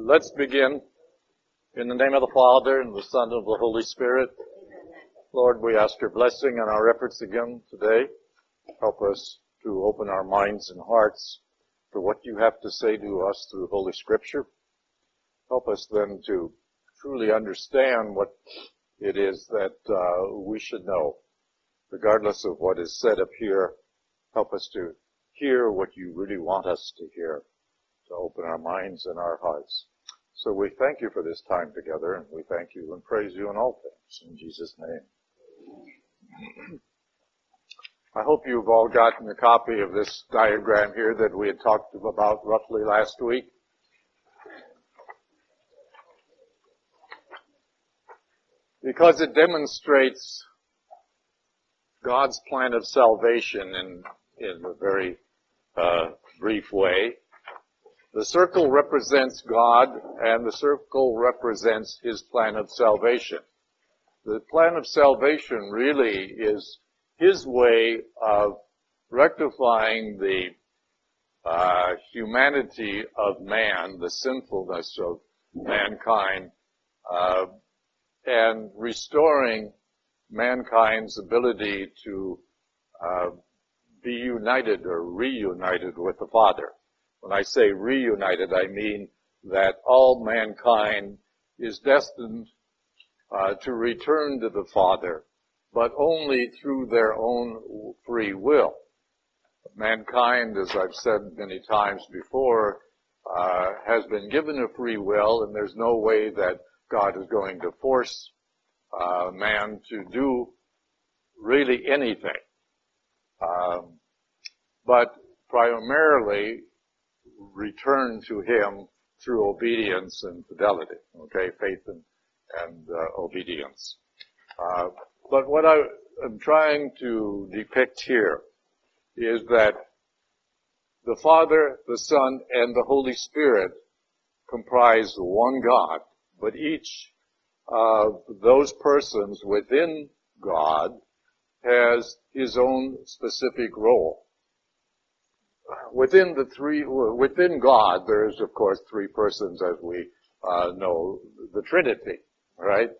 let's begin in the name of the Father and the Son and the Holy Spirit. Lord, we ask your blessing on our efforts again today. Help us to open our minds and hearts to what you have to say to us through Holy Scripture. Help us then to truly understand what it is that uh, we should know, regardless of what is said up here. Help us to hear what you really want us to hear, to open our minds and our hearts. So we thank you for this time together, and we thank you and praise you in all things. In Jesus' name. I hope you've all gotten a copy of this diagram here that we had talked about roughly last week. Because it demonstrates God's plan of salvation in, in a very uh, brief way. The circle represents God and the circle represents His plan of salvation. The plan of salvation really is His way of rectifying the uh, humanity of man, the sinfulness of mankind, uh, and restoring mankind's ability to uh, be united or reunited with the Father. When I say reunited, I mean that all mankind is destined uh, to return to the Father, but only through their own free will. Mankind, as I've said many times before, uh, has been given a free will, and there's no way that God is going to force uh, man to do really anything. Um, but primarily return to Him through obedience and fidelity. Okay, faith and, and uh, obedience. Uh, but what I am trying to depict here is that the Father, the Son, and the Holy Spirit comprise one God, but each of those persons within God has his own specific role within the three, within God, there's of course three persons as we uh, know the Trinity, right?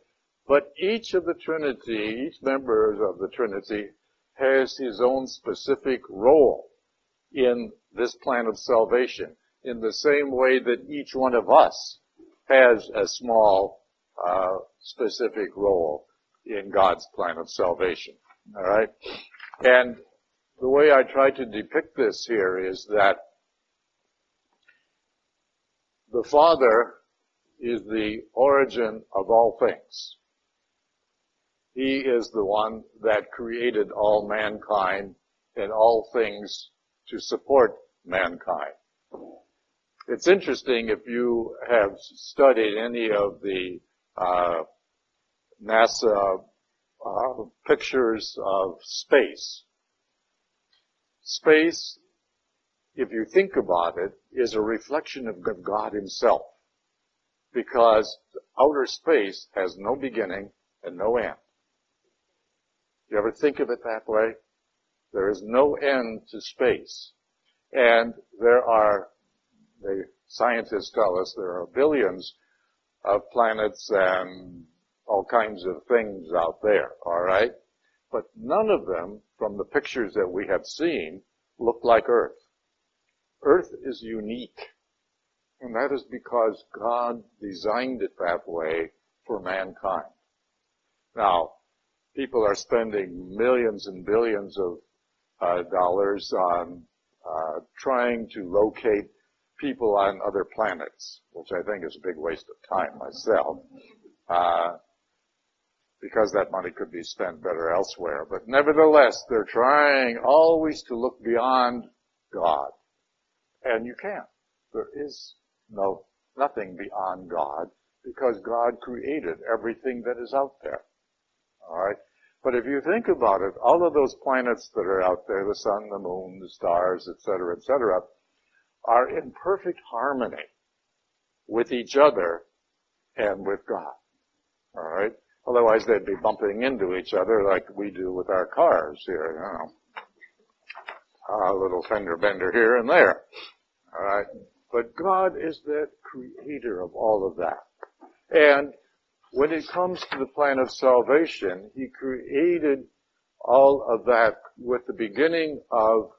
But each of the Trinity, each member of the Trinity has his own specific role in this plan of salvation in the same way that each one of us has a small uh, specific role in God's plan of salvation. All right? And the way I try to depict this here is that the Father is the origin of all things. He is the one that created all mankind and all things to support mankind. It's interesting if you have studied any of the uh, NASA uh, pictures of space. Space, if you think about it, is a reflection of God Himself. Because outer space has no beginning and no end. You ever think of it that way? There is no end to space. And there are, the scientists tell us there are billions of planets and all kinds of things out there, alright? But none of them, from the pictures that we have seen, look like Earth. Earth is unique. And that is because God designed it that way for mankind. Now, people are spending millions and billions of uh, dollars on uh, trying to locate people on other planets, which I think is a big waste of time myself. Uh, because that money could be spent better elsewhere. But nevertheless, they're trying always to look beyond God. And you can't. There is no, nothing beyond God because God created everything that is out there. Alright? But if you think about it, all of those planets that are out there, the sun, the moon, the stars, etc., etc., are in perfect harmony with each other and with God. Alright? Otherwise, they'd be bumping into each other like we do with our cars here, you know. A little fender bender here and there. All right. But God is the creator of all of that. And when it comes to the plan of salvation, He created all of that with the beginning of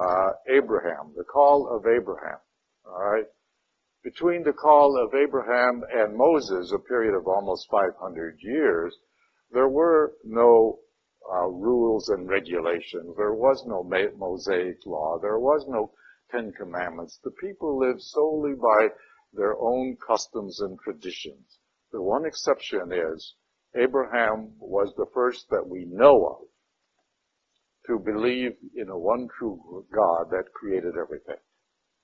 uh, Abraham, the call of Abraham. All right. Between the call of Abraham and Moses, a period of almost 500 years, there were no uh, rules and regulations. There was no Mosaic law. There was no Ten Commandments. The people lived solely by their own customs and traditions. The one exception is Abraham was the first that we know of to believe in a one true God that created everything.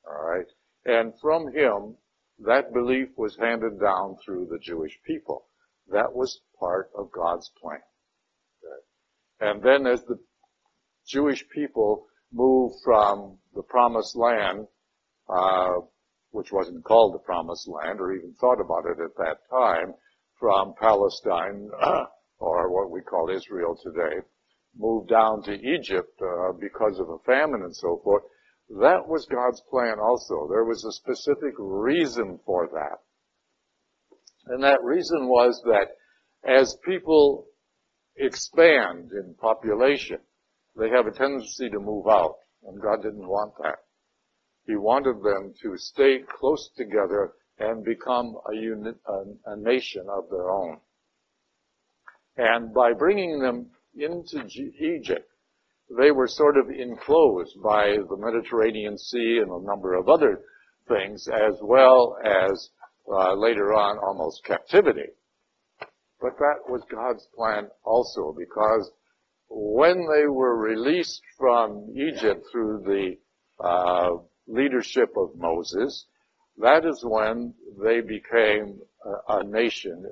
Alright? And from him, that belief was handed down through the Jewish people. That was part of God's plan. And then as the Jewish people moved from the promised land, uh, which wasn't called the promised land or even thought about it at that time, from Palestine, or what we call Israel today, moved down to Egypt uh, because of a famine and so forth. That was God's plan also. There was a specific reason for that. And that reason was that as people expand in population, they have a tendency to move out, and God didn't want that. He wanted them to stay close together and become a, a, a nation of their own. And by bringing them into Egypt, they were sort of enclosed by the Mediterranean Sea and a number of other things, as well as uh, later on almost captivity. But that was God's plan also, because when they were released from Egypt through the uh, leadership of Moses, that is when they became a, a nation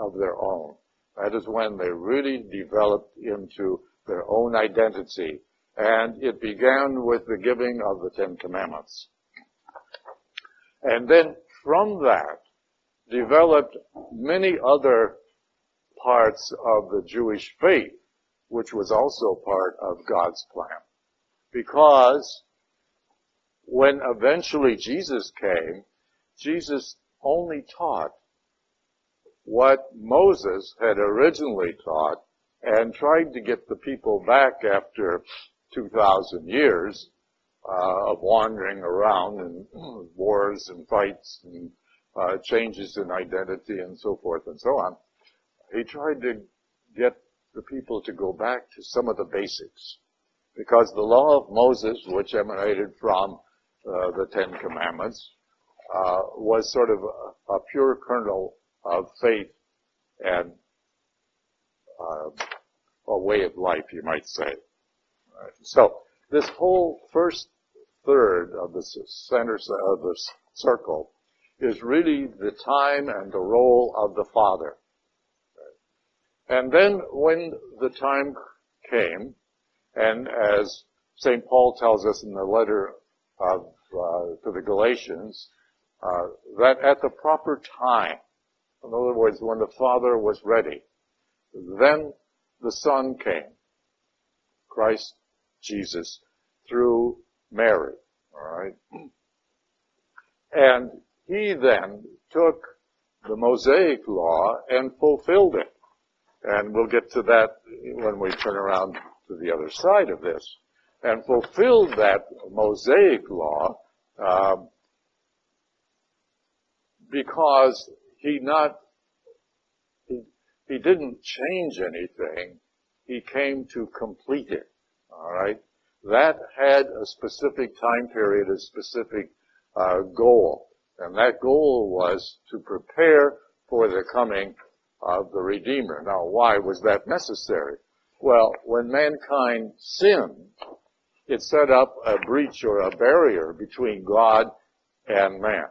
of their own. That is when they really developed into their own identity. And it began with the giving of the Ten Commandments. And then from that developed many other parts of the Jewish faith, which was also part of God's plan. Because when eventually Jesus came, Jesus only taught what Moses had originally taught and tried to get the people back after 2,000 years uh, of wandering around and wars and fights and uh, changes in identity and so forth and so on. He tried to get the people to go back to some of the basics because the law of Moses, which emanated from uh, the Ten Commandments, uh, was sort of a, a, pure kernel of faith and a way of life, you might say. Right. So this whole first third of the center of the circle is really the time and the role of the Father. And then when the time came, and as St. Paul tells us in the letter of, uh, to the Galatians, uh, that at the proper time, in other words, when the Father was ready, then the Son came, Christ Jesus, through Mary. Alright? And he then took the Mosaic law and fulfilled it. And we'll get to that when we turn around to the other side of this. And fulfilled that Mosaic law um, because he not he, didn't change anything. He came to complete it. All right. That had a specific time period, a specific uh, goal, and that goal was to prepare for the coming of the Redeemer. Now, why was that necessary? Well, when mankind sinned, it set up a breach or a barrier between God and man.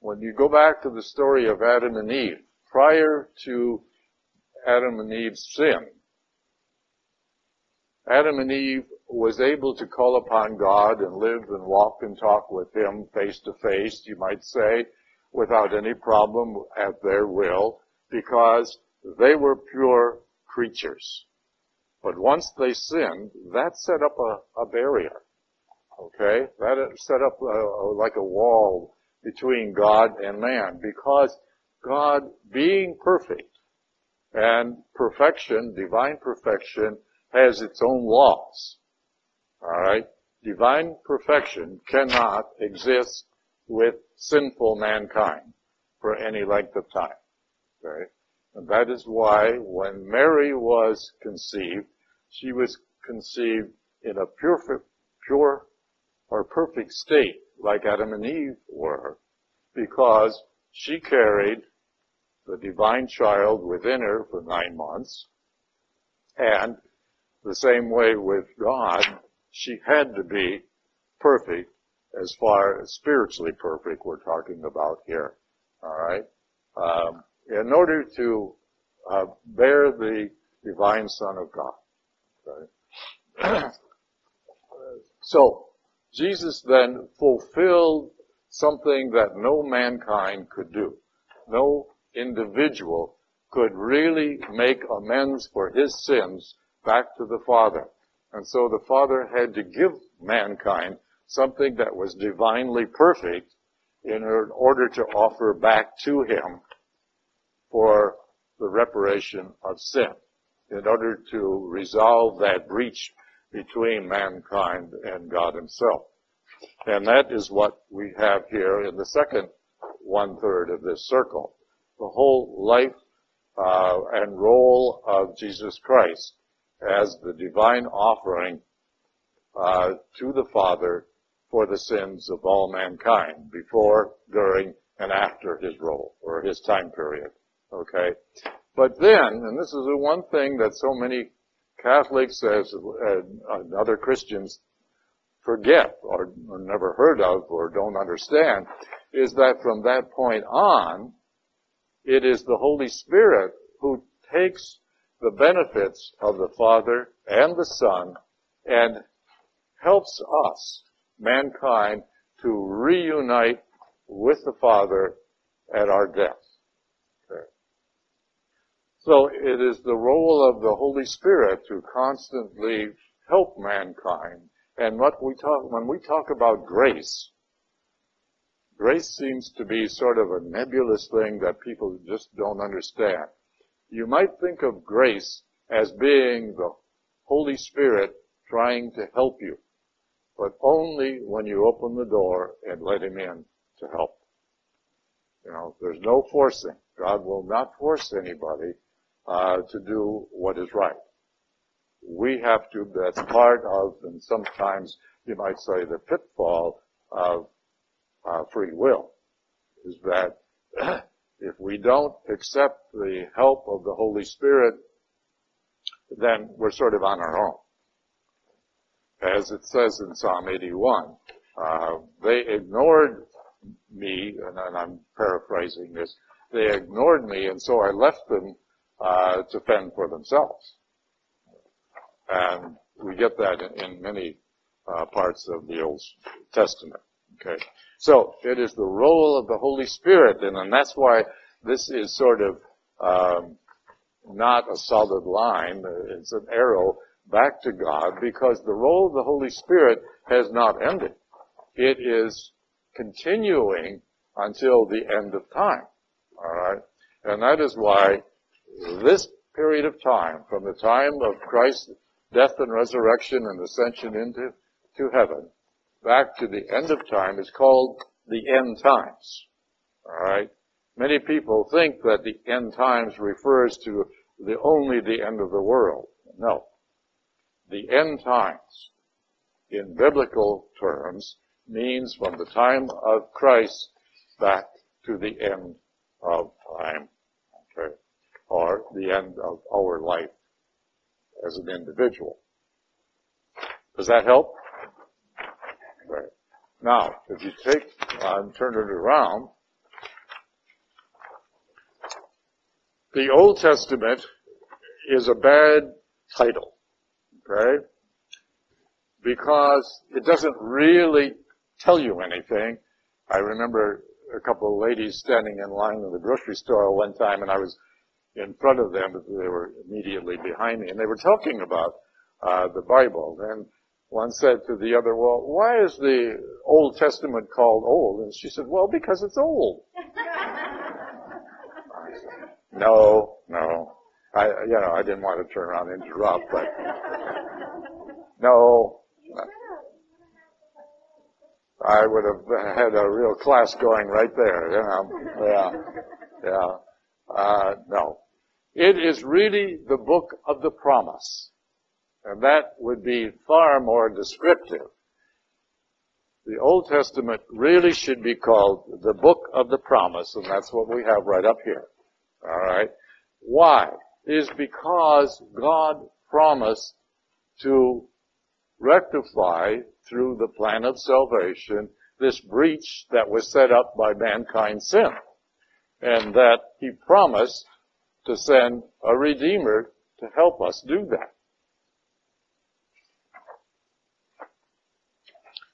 When you go back to the story of Adam and Eve, prior to Adam and Eve's sin, Adam and Eve was able to call upon God and live and walk and talk with Him face to face, you might say, without any problem at their will, because they were pure creatures. But once they sinned, that set up a, a barrier. Okay? That set up uh, like a wall between God and man because God being perfect and perfection, divine perfection, has its own laws. Alright? Divine perfection cannot exist with sinful mankind for any length of time. Okay? And that is why when Mary was conceived, she was conceived in a pure, pure or perfect state like Adam and Eve were because she carried the divine child within her for nine months and the same way with God, she had to be perfect as far as spiritually perfect we're talking about here. Alright? Um, in order to uh, bear the divine Son of God. So, Jesus then fulfilled something that no mankind could do. No individual could really make amends for his sins back to the Father. And so the Father had to give mankind something that was divinely perfect in order to offer back to him for the reparation of sin, in order to resolve that breach between mankind and God himself. And that is what we have here in the second one third of this circle. The whole life uh, and role of Jesus Christ as the divine offering uh, to the Father for the sins of all mankind before, during, and after his role or his time period. Okay? But then, and this is the one thing that so many Catholics as, and other Christians forget or, or never heard of or don't understand is that from that point on, it is the Holy Spirit who takes the benefits of the Father and the Son and helps us, mankind, to reunite with the Father at our death. Okay. So it is the role of the Holy Spirit to constantly help mankind. And what we talk, when we talk about grace, grace seems to be sort of a nebulous thing that people just don't understand. You might think of grace as being the Holy Spirit trying to help you, but only when you open the door and let Him in to help. You know, there's no forcing. God will not force anybody uh, to do what is right. We have to. That's part of, and sometimes you might say, the pitfall of uh, free will, is that if we don't accept the help of the Holy Spirit, then we're sort of on our own. As it says in Psalm 81, uh, they ignored me, and, and, I'm paraphrasing this, they ignored me, and so I left them uh, to fend for themselves. And we get that in, in many uh, parts of the Old Testament. Okay. So it is the role of the Holy Spirit, and, and that's why this is sort of um, not a solid line. It's an arrow back to God because the role of the Holy Spirit has not ended. It is continuing until the end of time. All right, and that is why this period of time, from the time of Christ's death and resurrection and ascension into to heaven, back to the end of time is called the end times. Alright? Many people think that the end times refers to the only the end of the world. No. The end times, in biblical terms, means from the time of Christ back to the end of time. Okay? Or the end of our life as an individual. Does that help? Right. Now, if you take uh, and turn it around, the Old Testament is a bad title, okay? Because it doesn't really tell you anything. I remember a couple of ladies standing in line in the grocery store one time and I was in front of them, but they were immediately behind me and they were talking about uh, the Bible. And one said to the other, well, why is the Old Testament called old? And she said, well, because it's old. no, no. I, you know, I didn't want to turn around and interrupt, but no. I would have had a real class going right there, you know. Yeah. Yeah. Uh, no. It is really the book of the promise. And that would be far more descriptive. The Old Testament really should be called the book of the promise, and that's what we have right up here. Alright? Why? It is because God promised to rectify through the plan of salvation this breach that was set up by mankind's sin. And that He promised to send a Redeemer to help us do that.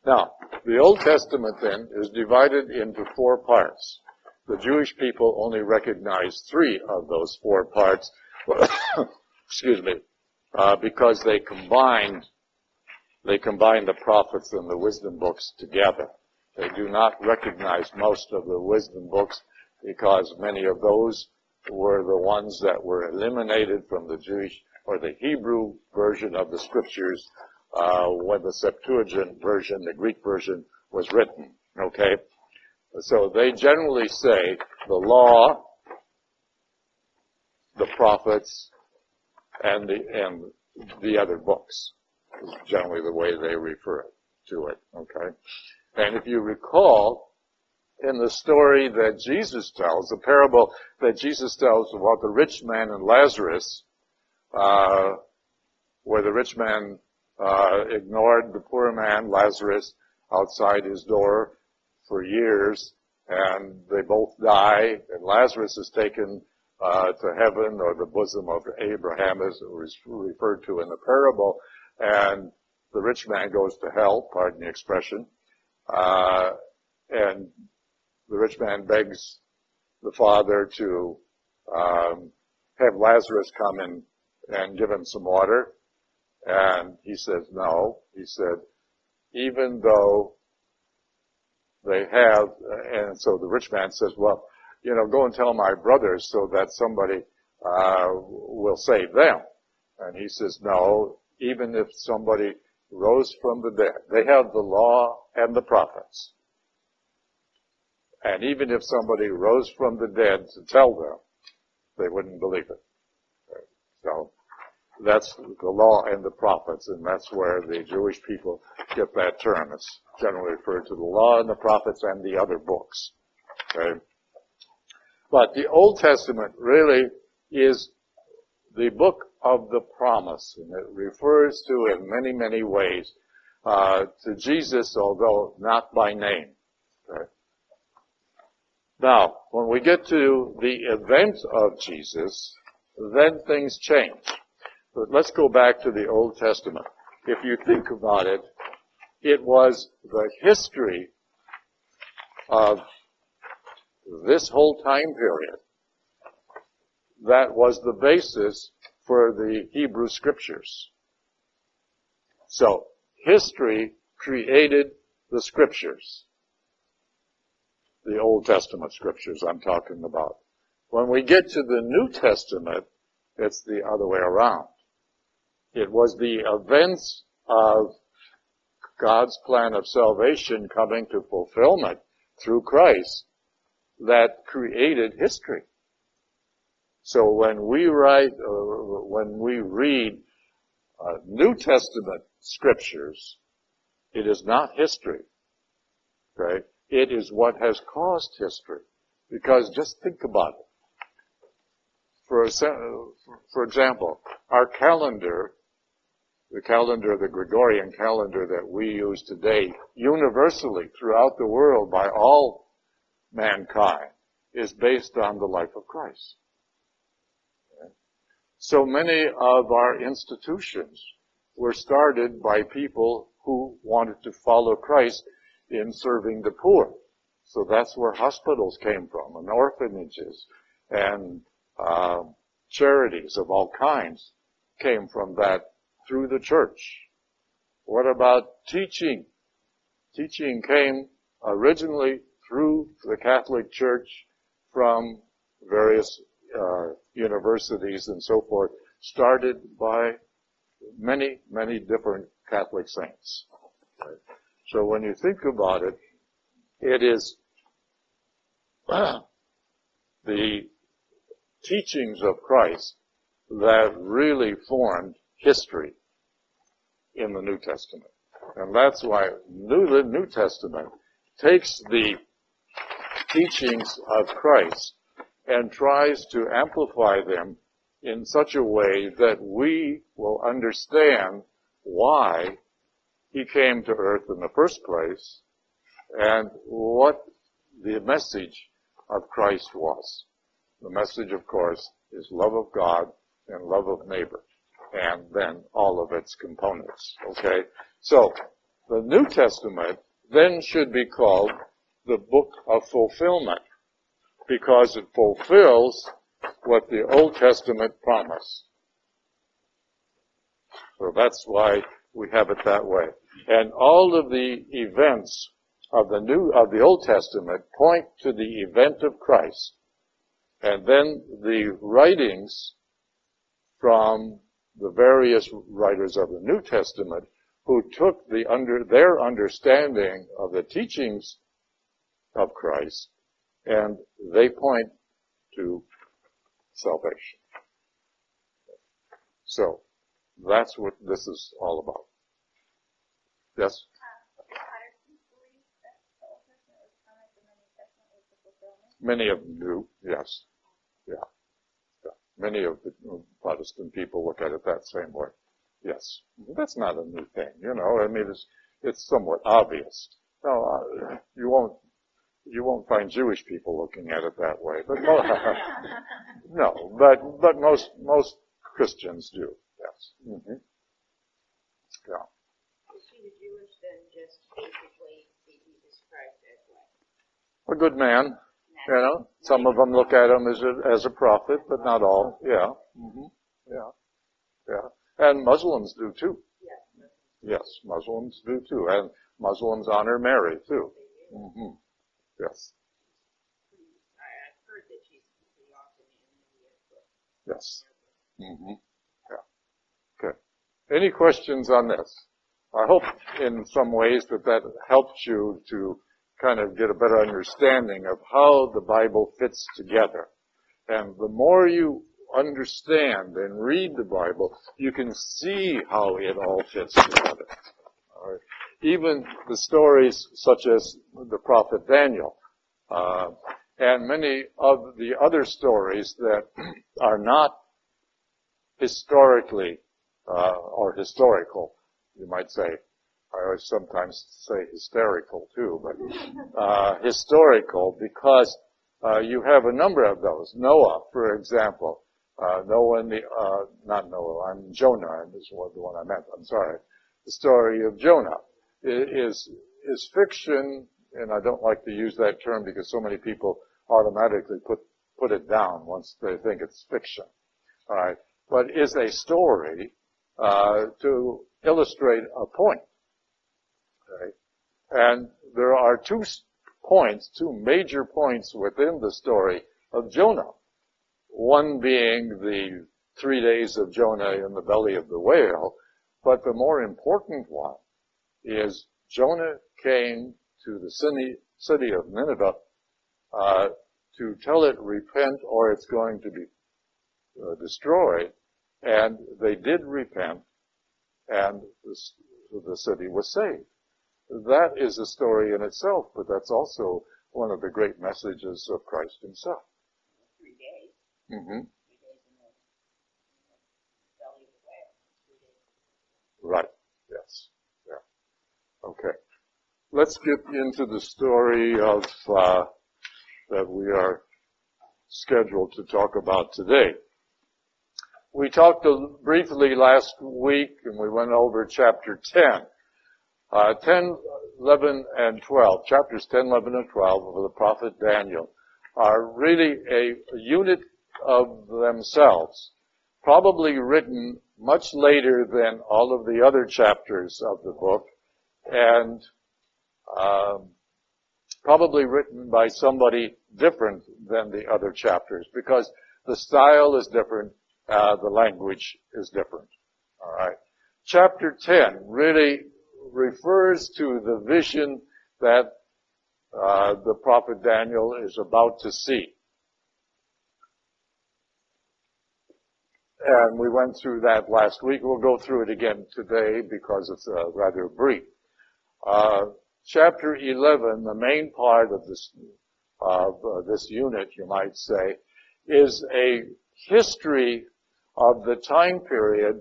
Now, the Old Testament then is divided into four parts. The Jewish people only recognize three of those four parts, excuse me, uh, because they combined they combined the prophets and the wisdom books together. They do not recognize most of the wisdom books because many of those were the ones that were eliminated from the Jewish or the Hebrew version of the scriptures uh, when the Septuagint version, the Greek version, was written. Okay, so they generally say the law, the prophets, and the and the other books is generally the way they refer to it. Okay, and if you recall, in the story that Jesus tells, the parable that Jesus tells about the rich man and Lazarus, uh, where the rich man uh, ignored the poor man, Lazarus, outside his door for years, and they both die, and Lazarus is taken uh, to heaven or the bosom of Abraham, as it was referred to in the parable, and the rich man goes to hell, pardon the expression, uh, and the rich man begs the father to um, have Lazarus come and, and give him some water, and he says, no. He said, even though they have, and so the rich man says, well, you know, go and tell my brothers so that somebody uh, will save them. And he says, no, even if somebody rose from the dead, they have the law and the prophets. And even if somebody rose from the dead to tell them, they wouldn't believe it. So, that's the law and the prophets, and that's where the Jewish people get that term. It's generally referred to the law and the prophets and the other books. Okay? But the Old Testament really is the book of the promise, and it refers to in many, many ways uh, to Jesus, although not by name. Okay? Now, when we get to the event of Jesus, then things change. But let's go back to the Old Testament. If you think about it, it was the history of this whole time period that was the basis for the Hebrew scriptures. So, history created the scriptures. The Old Testament scriptures I'm talking about. When we get to the New Testament, it's the other way around. It was the events of God's plan of salvation coming to fulfillment through Christ that created history. So when we write, uh, when we read uh, New Testament scriptures, it is not history. Okay? It is what has caused history. Because just think about it. For, for example, our calendar the calendar, the Gregorian calendar that we use today, universally throughout the world by all mankind, is based on the life of Christ. So many of our institutions were started by people who wanted to follow Christ in serving the poor. So that's where hospitals came from, and orphanages, and uh, charities of all kinds came from that through the church. What about teaching? Teaching came originally through the Catholic Church from various uh, universities and so forth, started by many, many different Catholic saints. So when you think about it, it is the teachings of Christ that really formed history in the New Testament. And that's why New, the New Testament takes the teachings of Christ and tries to amplify them in such a way that we will understand why he came to earth in the first place and what the message of Christ was. The message, of course, is love of God and love of neighbor, and then all of its components. Okay? So, the New Testament then should be called the book of fulfillment because it fulfills what the Old Testament promised. So that's why we have it that way. And all of the events of the new, of the Old Testament point to the event of Christ. And then the writings from the various writers of the New Testament who took the under, their understanding of the teachings of Christ and they point to salvation. So, that's what this is all about. Yes? Many of them do, yes. Yeah. Many of the Protestant people look at it that same way. Yes. That's not a new thing, you know. I mean, it's, it's somewhat obvious. No, uh, you won't, you won't find Jewish people looking at it that way, but no, no, but, but most, most Christians do, yes. Mm-hmm. Yeah. Is he a Jewish then? Just basically, see Jesus Christ as what? A good man. You know, some of them look at him as a, as a prophet, but not all. Yeah. Mm-hmm. Yeah. Yeah. And Muslims do too. Yes, Muslims do too. And Muslims honor Mary too. Mm-hmm. Yes. Yes. Mm-hmm. Yeah. Okay. Any questions on this? I hope in some ways that that helped you to kind of get a better understanding of how the Bible fits together. And the more you understand and read the Bible, you can see how it all fits together. Right. Even the stories such as the prophet Daniel, uh, and many of the other stories that are not historically uh, or historical, you might say, I always sometimes say hysterical too, but uh, historical because uh, you have a number of those. Noah, for example, uh, Noah and the uh, not Noah, I'm Jonah, this was the one I meant. I'm sorry. The story of Jonah is is fiction, and I don't like to use that term because so many people automatically put put it down once they think it's fiction. All right, but is a story uh, to illustrate a point. And there are two points, two major points within the story of Jonah. One being the three days of Jonah in the belly of the whale, but the more important one is Jonah came to the city, city of Nineveh uh, to tell it repent or it's going to be uh, destroyed, and they did repent, and the, the city was saved that is a story in itself, but that's also one of the great messages of Christ himself. Three days. Mm-hmm. Three days in the, belly of the whale. Right. Yes. Yeah. Okay. Let's get into the story of uh, that we are scheduled to talk about today. We talked briefly last week, and we went over chapter 10 uh, 10, 11, and 12, chapters 10, 11, and 12 of the prophet Daniel are really a, unit of themselves, probably written much later than all of the other chapters of the book, and um, probably written by somebody different than the other chapters because the style is different, uh, the language is different. All right. Chapter 10 really refers to the vision that uh, the prophet Daniel is about to see. And we went through that last week. We'll go through it again today because it's uh, rather brief. Uh, chapter 11, the main part of this, of uh, this unit, you might say, is a history of the time period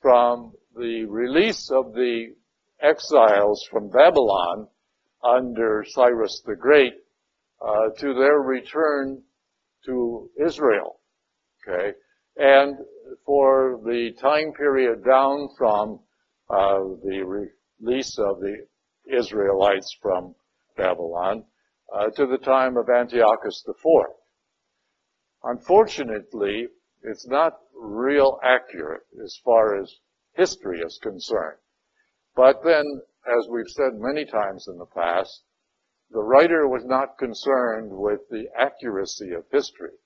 from the release of the exiles from Babylon under Cyrus the Great uh, to their return to Israel. Okay, and for the time period down from uh, the release of the Israelites from Babylon uh, to the time of Antiochus IV. Unfortunately, it's not real accurate as far as history is concerned. But then, as we've said many times in the past, the writer was not concerned with the accuracy of history.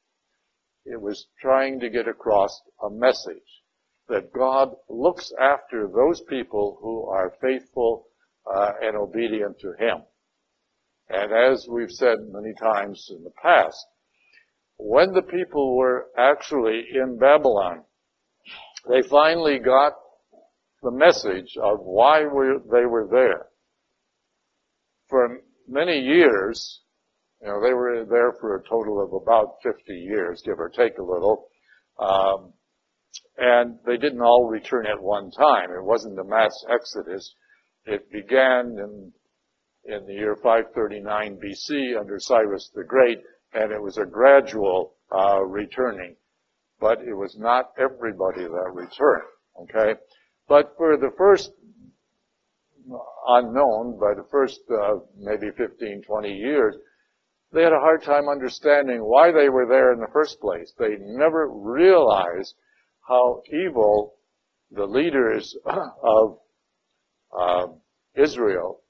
It was trying to get across a message that God looks after those people who are faithful uh, and obedient to Him. And as we've said many times in the past, when the people were actually in Babylon, they finally got the message of why they were there. For many years, you know, they were there for a total of about 50 years, give or take a little. Um, and they didn't all return at one time. It wasn't a mass exodus. It began in, in the year 539 BC under Cyrus the Great, and it was a gradual uh, returning. But it was not everybody that returned. Okay, but for the first unknown, by the first uh, maybe 15, 20 years, they had a hard time understanding why they were there in the first place. They never realized how evil the leaders of uh, Israel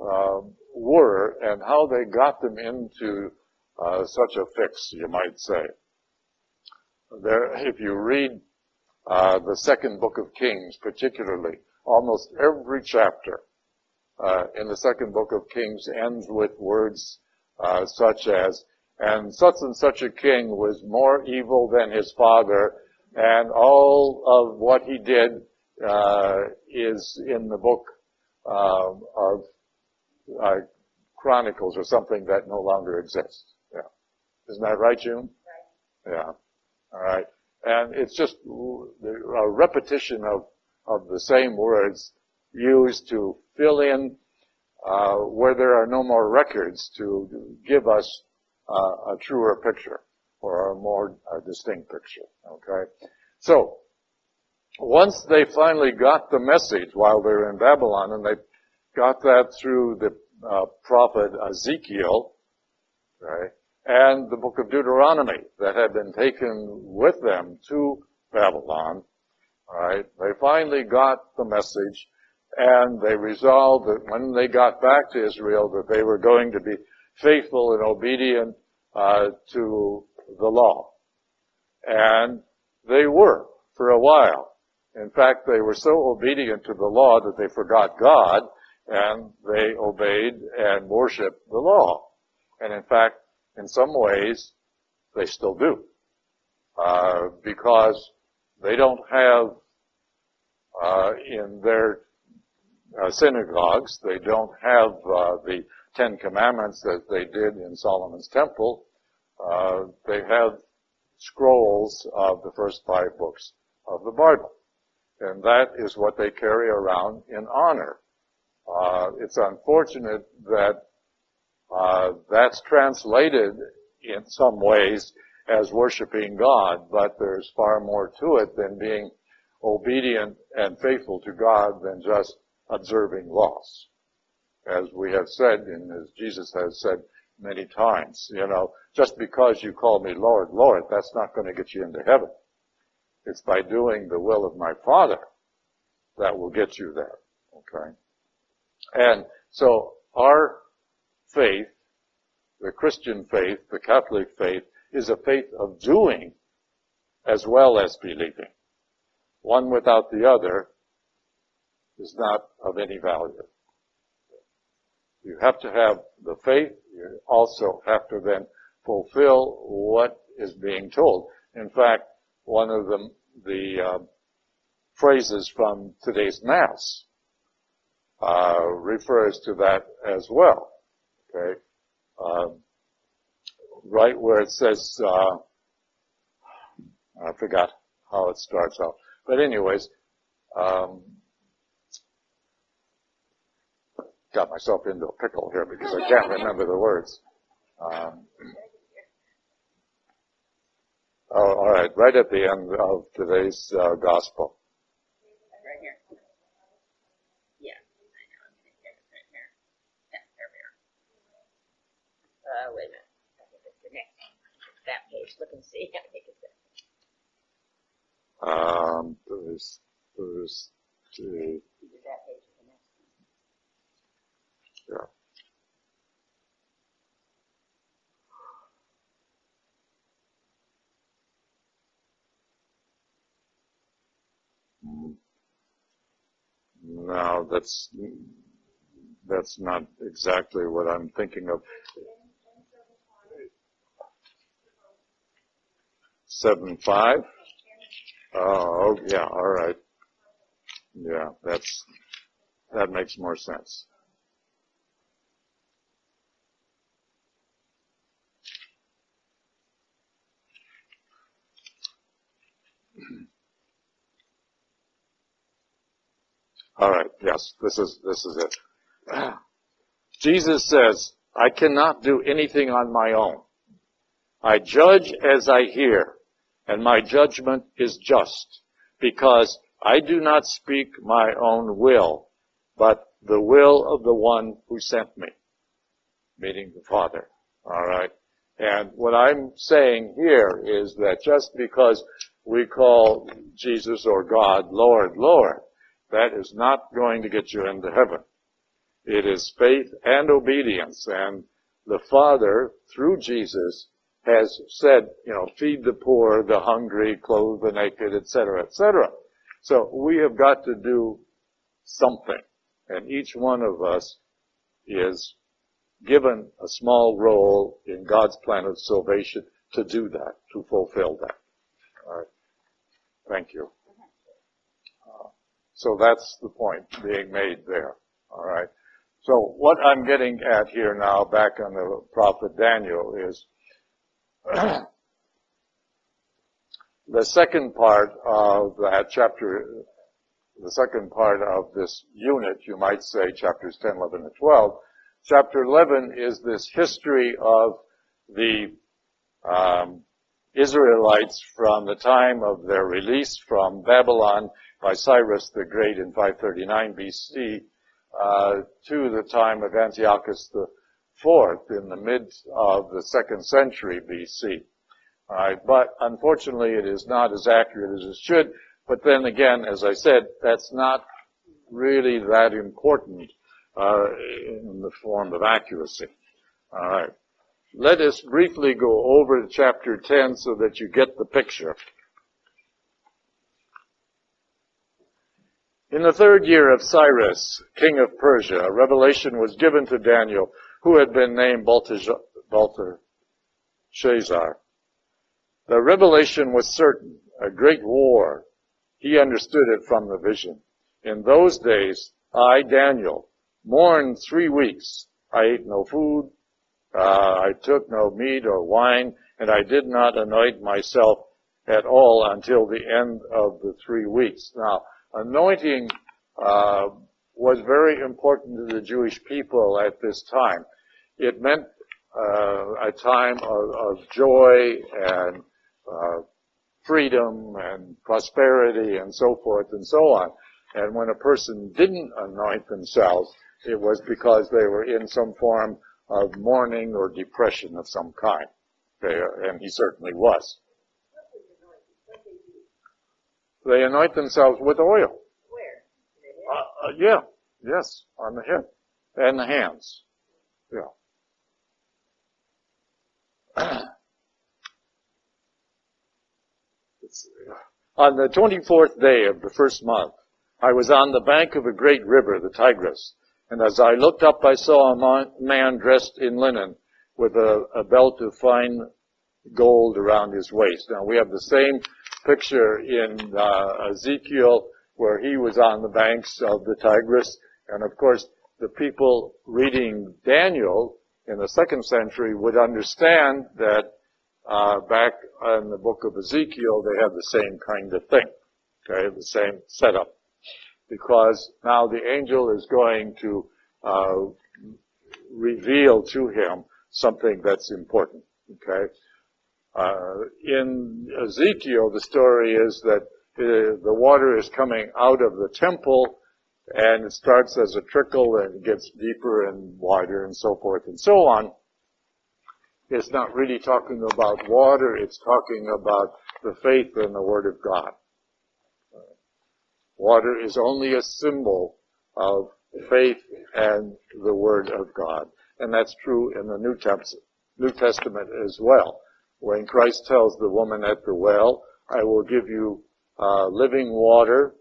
uh, were and how they got them into uh, such a fix, you might say. There, if you read uh, the second book of Kings, particularly, almost every chapter uh, in the second book of Kings ends with words uh, such as, and such and such a king was more evil than his father, and all of what he did uh, is in the book uh, of uh, Chronicles or something that no longer exists. Yeah, isn't that right, June? Yeah. All right. And it's just a repetition of of the same words used to fill in uh, where there are no more records to give us uh, a truer picture or a more uh, distinct picture. Okay, so once they finally got the message while they were in Babylon, and they got that through the uh, prophet Ezekiel, right, and the book of Deuteronomy that had been taken with them to Babylon, right, they finally got the message and they resolved that when they got back to Israel that they were going to be faithful and obedient uh, to the law. And they were for a while. In fact, they were so obedient to the law that they forgot God and they obeyed and worshiped the law. And in fact, in some ways, they still do. Uh, because they don't have uh, in their uh, synagogues. They don't have uh, the Ten Commandments that they did in Solomon's temple. Uh, they have scrolls of the first five books of the Bible. And that is what they carry around in honor. Uh, it's unfortunate that uh, that's translated in some ways as worshiping God, but there's far more to it than being obedient and faithful to God than just observing laws. As we have said, and as Jesus has said many times, you know, just because you call me Lord, Lord, that's not going to get you into heaven. It's by doing the will of my Father that will get you there. Okay? And so our faith, the Christian faith, the Catholic faith, is a faith of doing as well as believing. One without the other is not of any value. You have to have the faith. You also have to then fulfill what is being told. In fact, one of the, the uh, phrases from today's Mass uh, refers to that as well. Okay, um, right where it says, uh, I forgot how it starts out, but anyways, um, got myself into a pickle here because I can't remember the words. Um, oh, all right, right at the end of today's uh, gospel. Right here. Yeah, I know, I'm gonna get it right here. Yeah, there we are. Uh, wait a minute, I think it's the next, page, look and see, I think it's it. Um, there's, there's, uh, Either that page or the next one. yeah. Mm. No, that's that's not exactly what I'm thinking of. Seven five. Oh, yeah. All right. Yeah, that's that makes more sense. All right. Yes, this is this is it. Jesus says, "I cannot do anything on my own. I judge as I hear, and my judgment is just, because I do not speak my own will, but the will of the one who sent me." Meaning the Father. All right. And what I'm saying here is that just because we call Jesus or God Lord, Lord, that is not going to get you into heaven. It is faith and obedience. And the Father, through Jesus, has said, you know, feed the poor, the hungry, clothe the naked, etc., etc. So we have got to do something. And each one of us is given a small role in God's plan of salvation to do that, to fulfill that. All right. Thank you. Uh, so that's the point being made there. All right. So what I'm getting at here now, back on the prophet Daniel, is the second part of that chapter, the second part of this unit, you might say, chapters 10, 11, and 12. Chapter 11 is this history of the um, Israelites from the time of their release from Babylon by Cyrus the Great in 539 BC uh, to the time of Antiochus the Fourth in the mid of the second century BC. All right, but unfortunately, it is not as accurate as it should. But then again, as I said, that's not really that important uh, in the form of accuracy. All right. Let us briefly go over chapter 10 so that you get the picture. In the third year of Cyrus, king of Persia, a revelation was given to Daniel, who had been named Belteshazzar. The revelation was certain, a great war. He understood it from the vision. In those days, I, Daniel, mourned three weeks. I ate no food, uh, I took no meat or wine, and I did not anoint myself at all until the end of the three weeks. Now, anointing uh, was very important to the Jewish people at this time. It meant uh, a time of, of joy and uh, freedom and prosperity and so forth and so on. And when a person didn't anoint themselves, it was because they were in some form of mourning or depression of some kind. Okay, and he certainly was. They anoint themselves with oil. Where? Uh, uh, yeah, yes, on the head and the hands. Yeah. On the 24th day of the first month, I was on the bank of a great river, the Tigris, and as I looked up, I saw a man dressed in linen with a, a belt of fine gold around his waist. Now we have the same picture in uh, Ezekiel where he was on the banks of the Tigris, and of course the people reading Daniel in the second century would understand that uh, back in the book of Ezekiel they had the same kind of thing, okay, the same setup, because now the angel is going to uh, reveal to him something that's important, okay. Uh, in Ezekiel, the story is that uh, the water is coming out of the temple and it starts as a trickle and gets deeper and wider and so forth and so on. It's not really talking about water, it's talking about the faith in the Word of God. Water is only a symbol of faith and the Word of God. And that's true in the New, New Testament as well when Christ tells the woman at the well, I will give you uh, living water.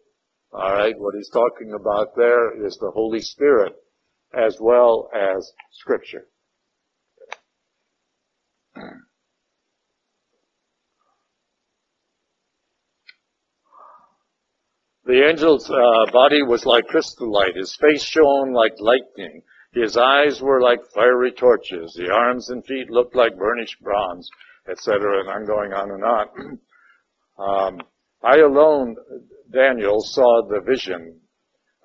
All right, what he's talking about there is the Holy Spirit as well as Scripture. The angel's uh, body was like chrysolite. His face shone like lightning. His eyes were like fiery torches. The arms and feet looked like burnished bronze etc. And I'm going on and on. Um, I alone, Daniel, saw the vision,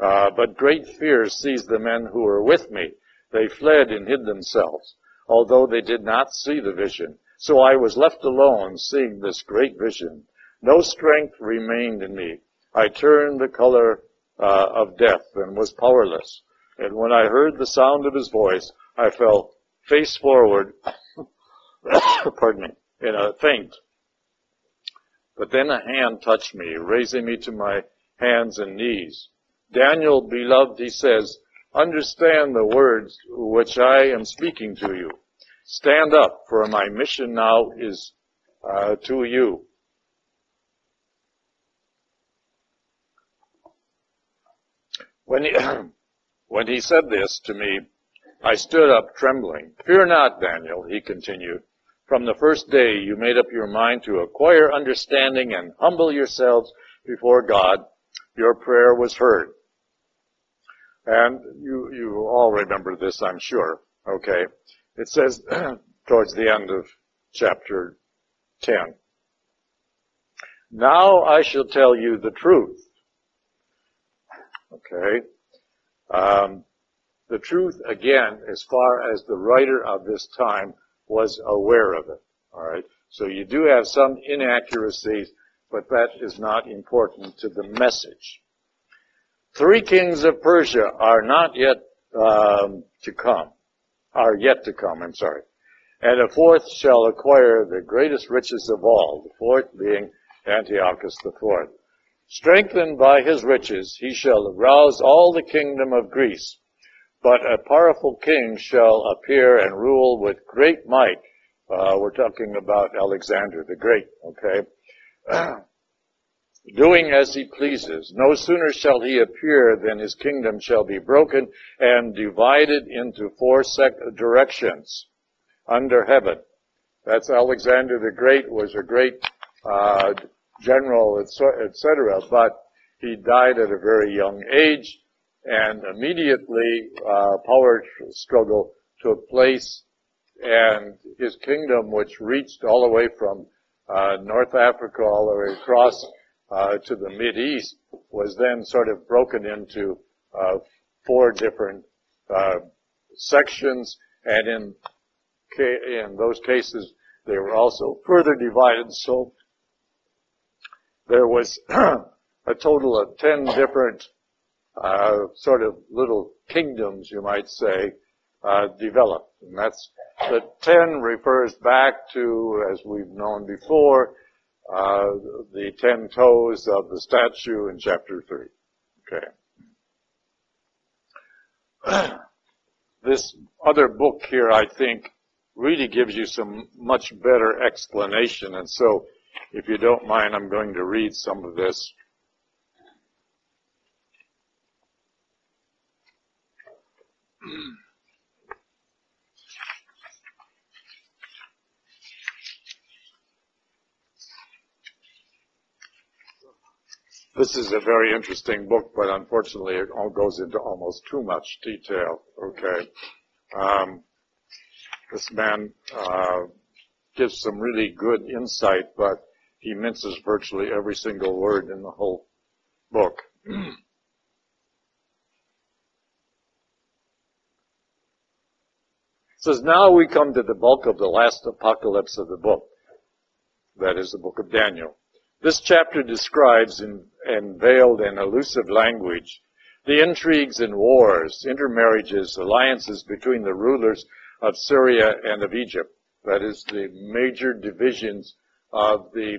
uh, but great fear seized the men who were with me. They fled and hid themselves, although they did not see the vision. So I was left alone, seeing this great vision. No strength remained in me. I turned the color uh, of death and was powerless. And when I heard the sound of his voice, I fell face forward pardon me, in a faint. But then a hand touched me, raising me to my hands and knees. Daniel, beloved, he says, understand the words which I am speaking to you. Stand up, for my mission now is uh, to you. When he, when he said this to me, I stood up trembling. Fear not, Daniel, he continued. From the first day you made up your mind to acquire understanding and humble yourselves before God, your prayer was heard. And you, you all remember this, I'm sure. Okay. It says towards the end of chapter 10. Now I shall tell you the truth. Okay. Um, the truth, again, as far as the writer of this time was aware of it. All right. So you do have some inaccuracies, but that is not important to the message. Three kings of Persia are not yet um, to come, are yet to come. I'm sorry, and a fourth shall acquire the greatest riches of all. The fourth being Antiochus the fourth. Strengthened by his riches, he shall arouse all the kingdom of Greece but a powerful king shall appear and rule with great might. Uh, we're talking about Alexander the Great, okay? Doing as he pleases. No sooner shall he appear than his kingdom shall be broken and divided into four sec- directions under heaven. That's Alexander the Great was a great uh, general, etc. But he died at a very young age and immediately uh, power struggle took place, and his kingdom, which reached all the way from uh, North Africa all the way across uh, to the Mid East, was then sort of broken into uh, four different uh, sections, and in ca- in those cases they were also further divided. So there was a total of ten different uh, sort of little kingdoms, you might say, uh, developed. And that's the ten refers back to, as we've known before, uh, the ten toes of the statue in chapter 3. Okay. this other book here, I think, really gives you some much better explanation. And so, if you don't mind, I'm going to read some of this. This is a very interesting book, but unfortunately it all goes into almost too much detail. Okay. Um, this man uh, gives some really good insight, but he minces virtually every single word in the whole book. says, now we come to the bulk of the last apocalypse of the book. That is the book of Daniel. This chapter describes in, in veiled and elusive language the intrigues and wars, intermarriages, alliances between the rulers of Syria and of Egypt. That is the major divisions of the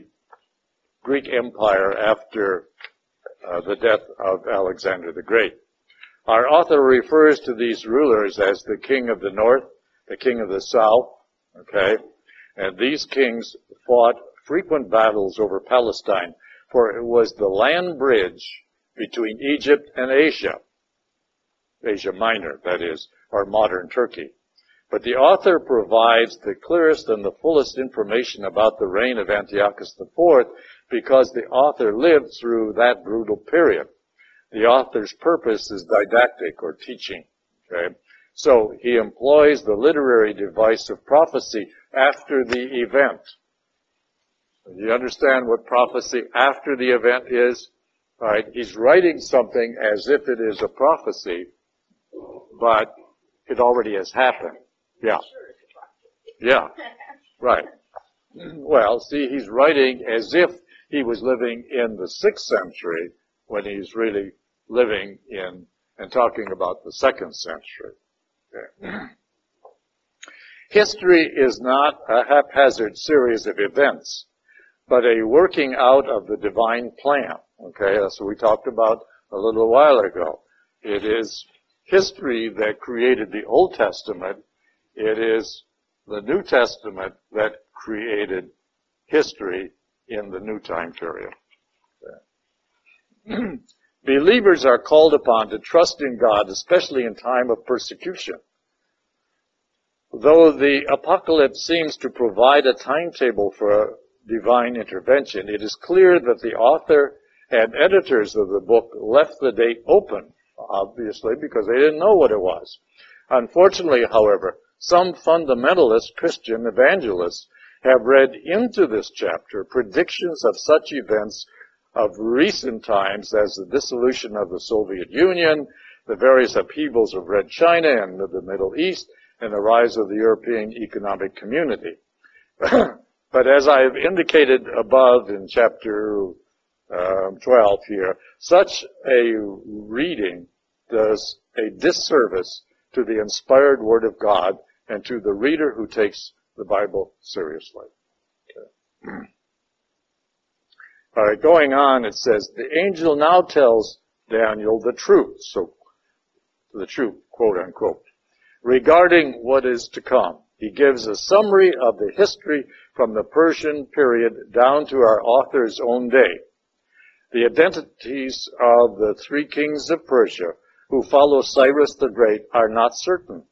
Greek Empire after uh, the death of Alexander the Great. Our author refers to these rulers as the king of the north, the king of the south, okay? And these kings fought frequent battles over Palestine, for it was the land bridge between Egypt and Asia. Asia Minor, that is, or modern Turkey. But the author provides the clearest and the fullest information about the reign of Antiochus IV because the author lived through that brutal period. The author's purpose is didactic or teaching. Okay? So he employs the literary device of prophecy after the event. You understand what prophecy after the event is? Right? He's writing something as if it is a prophecy, but it already has happened. Yeah. Yeah. Right. Well, see, he's writing as if he was living in the sixth century when he's really living in and talking about the second century. History is not a haphazard series of events but a working out of the divine plan. Okay, that's what we talked about a little while ago. It is history that created the Old Testament. It is the New Testament that created history in the new time period. Believers are called upon to trust in God, especially in time of persecution. Though the apocalypse seems to provide a timetable for divine intervention, it is clear that the author and editors of the book left the date open, obviously, because they didn't know what it was. Unfortunately, however, some fundamentalist Christian evangelists have read into this chapter predictions of such events of recent times as the dissolution of the Soviet Union, the various upheavals of Red China and the Middle East, and the rise of the European Economic Community. But as I've indicated above in chapter um, 12 here, such a reading does a disservice to the inspired Word of God and to the reader who takes the Bible seriously. Okay. Right, going on, it says, the angel now tells Daniel the truth, so the truth, quote unquote, regarding what is to come. He gives a summary of the history from the Persian period down to our author's own day. The identities of the three kings of Persia who follow Cyrus the Great are not certain,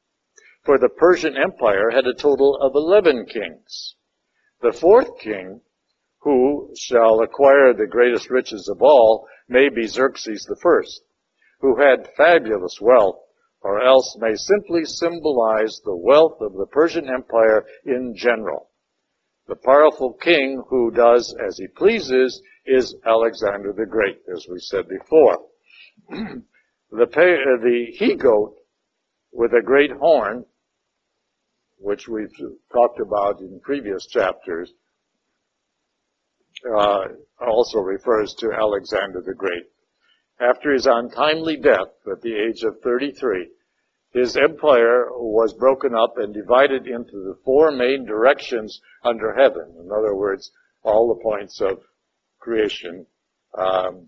for the Persian Empire had a total of 11 kings. The fourth king, who shall acquire the greatest riches of all, may be Xerxes the first, who had fabulous wealth or else may simply symbolize the wealth of the Persian Empire in general. The powerful king who does as he pleases is Alexander the Great, as we said before. the, the he-goat with a great horn, which we've talked about in previous chapters, uh, also refers to Alexander the Great. After his untimely death at the age of 33, his empire was broken up and divided into the four main directions under heaven. In other words, all the points of creation, um,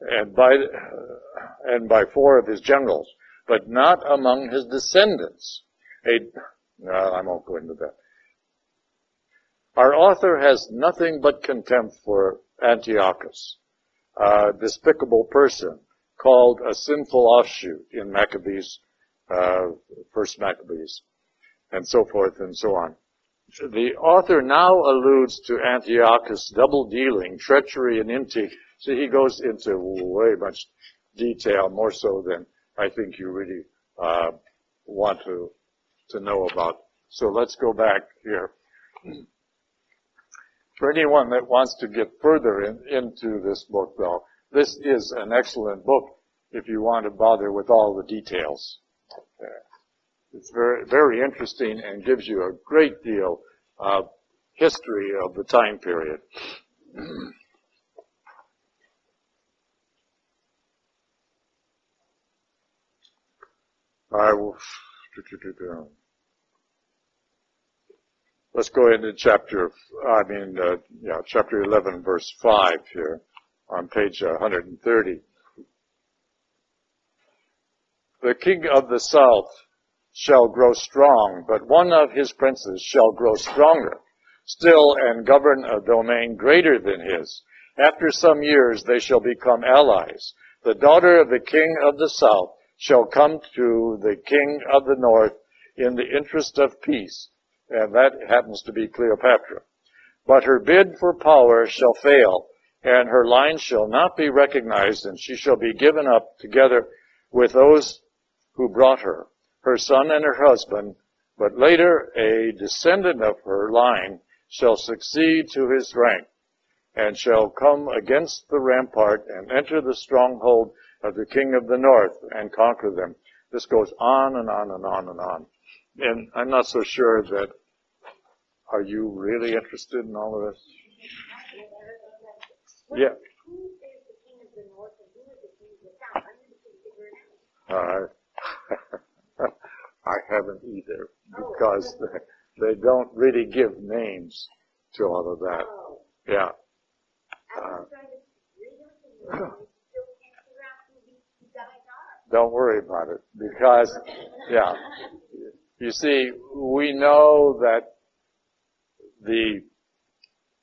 and by uh, and by four of his generals, but not among his descendants. A, I won't go into that. Our author has nothing but contempt for Antiochus, a despicable person called a sinful offshoot in Maccabees, uh, First Maccabees, and so forth and so on. The author now alludes to Antiochus' double dealing, treachery, and intrigue. So he goes into way much detail, more so than I think you really uh, want to to know about. So let's go back here. For anyone that wants to get further in, into this book, though, this is an excellent book if you want to bother with all the details. It's very, very interesting and gives you a great deal of history of the time period. I will. Let's go into chapter, I mean, uh, yeah, chapter 11, verse 5 here on page 130. The king of the south shall grow strong, but one of his princes shall grow stronger still and govern a domain greater than his. After some years they shall become allies. The daughter of the king of the south shall come to the king of the north in the interest of peace, and that happens to be Cleopatra. But her bid for power shall fail, and her line shall not be recognized, and she shall be given up together with those who brought her her son and her husband, but later a descendant of her line shall succeed to his rank, and shall come against the rampart and enter the stronghold of the king of the north and conquer them. This goes on and on and on and on. And I'm not so sure that, are you really interested in all of this? Yeah. Right. I haven't either because they, they don't really give names to all of that. Yeah. Uh, don't worry about it because, yeah. You see, we know that the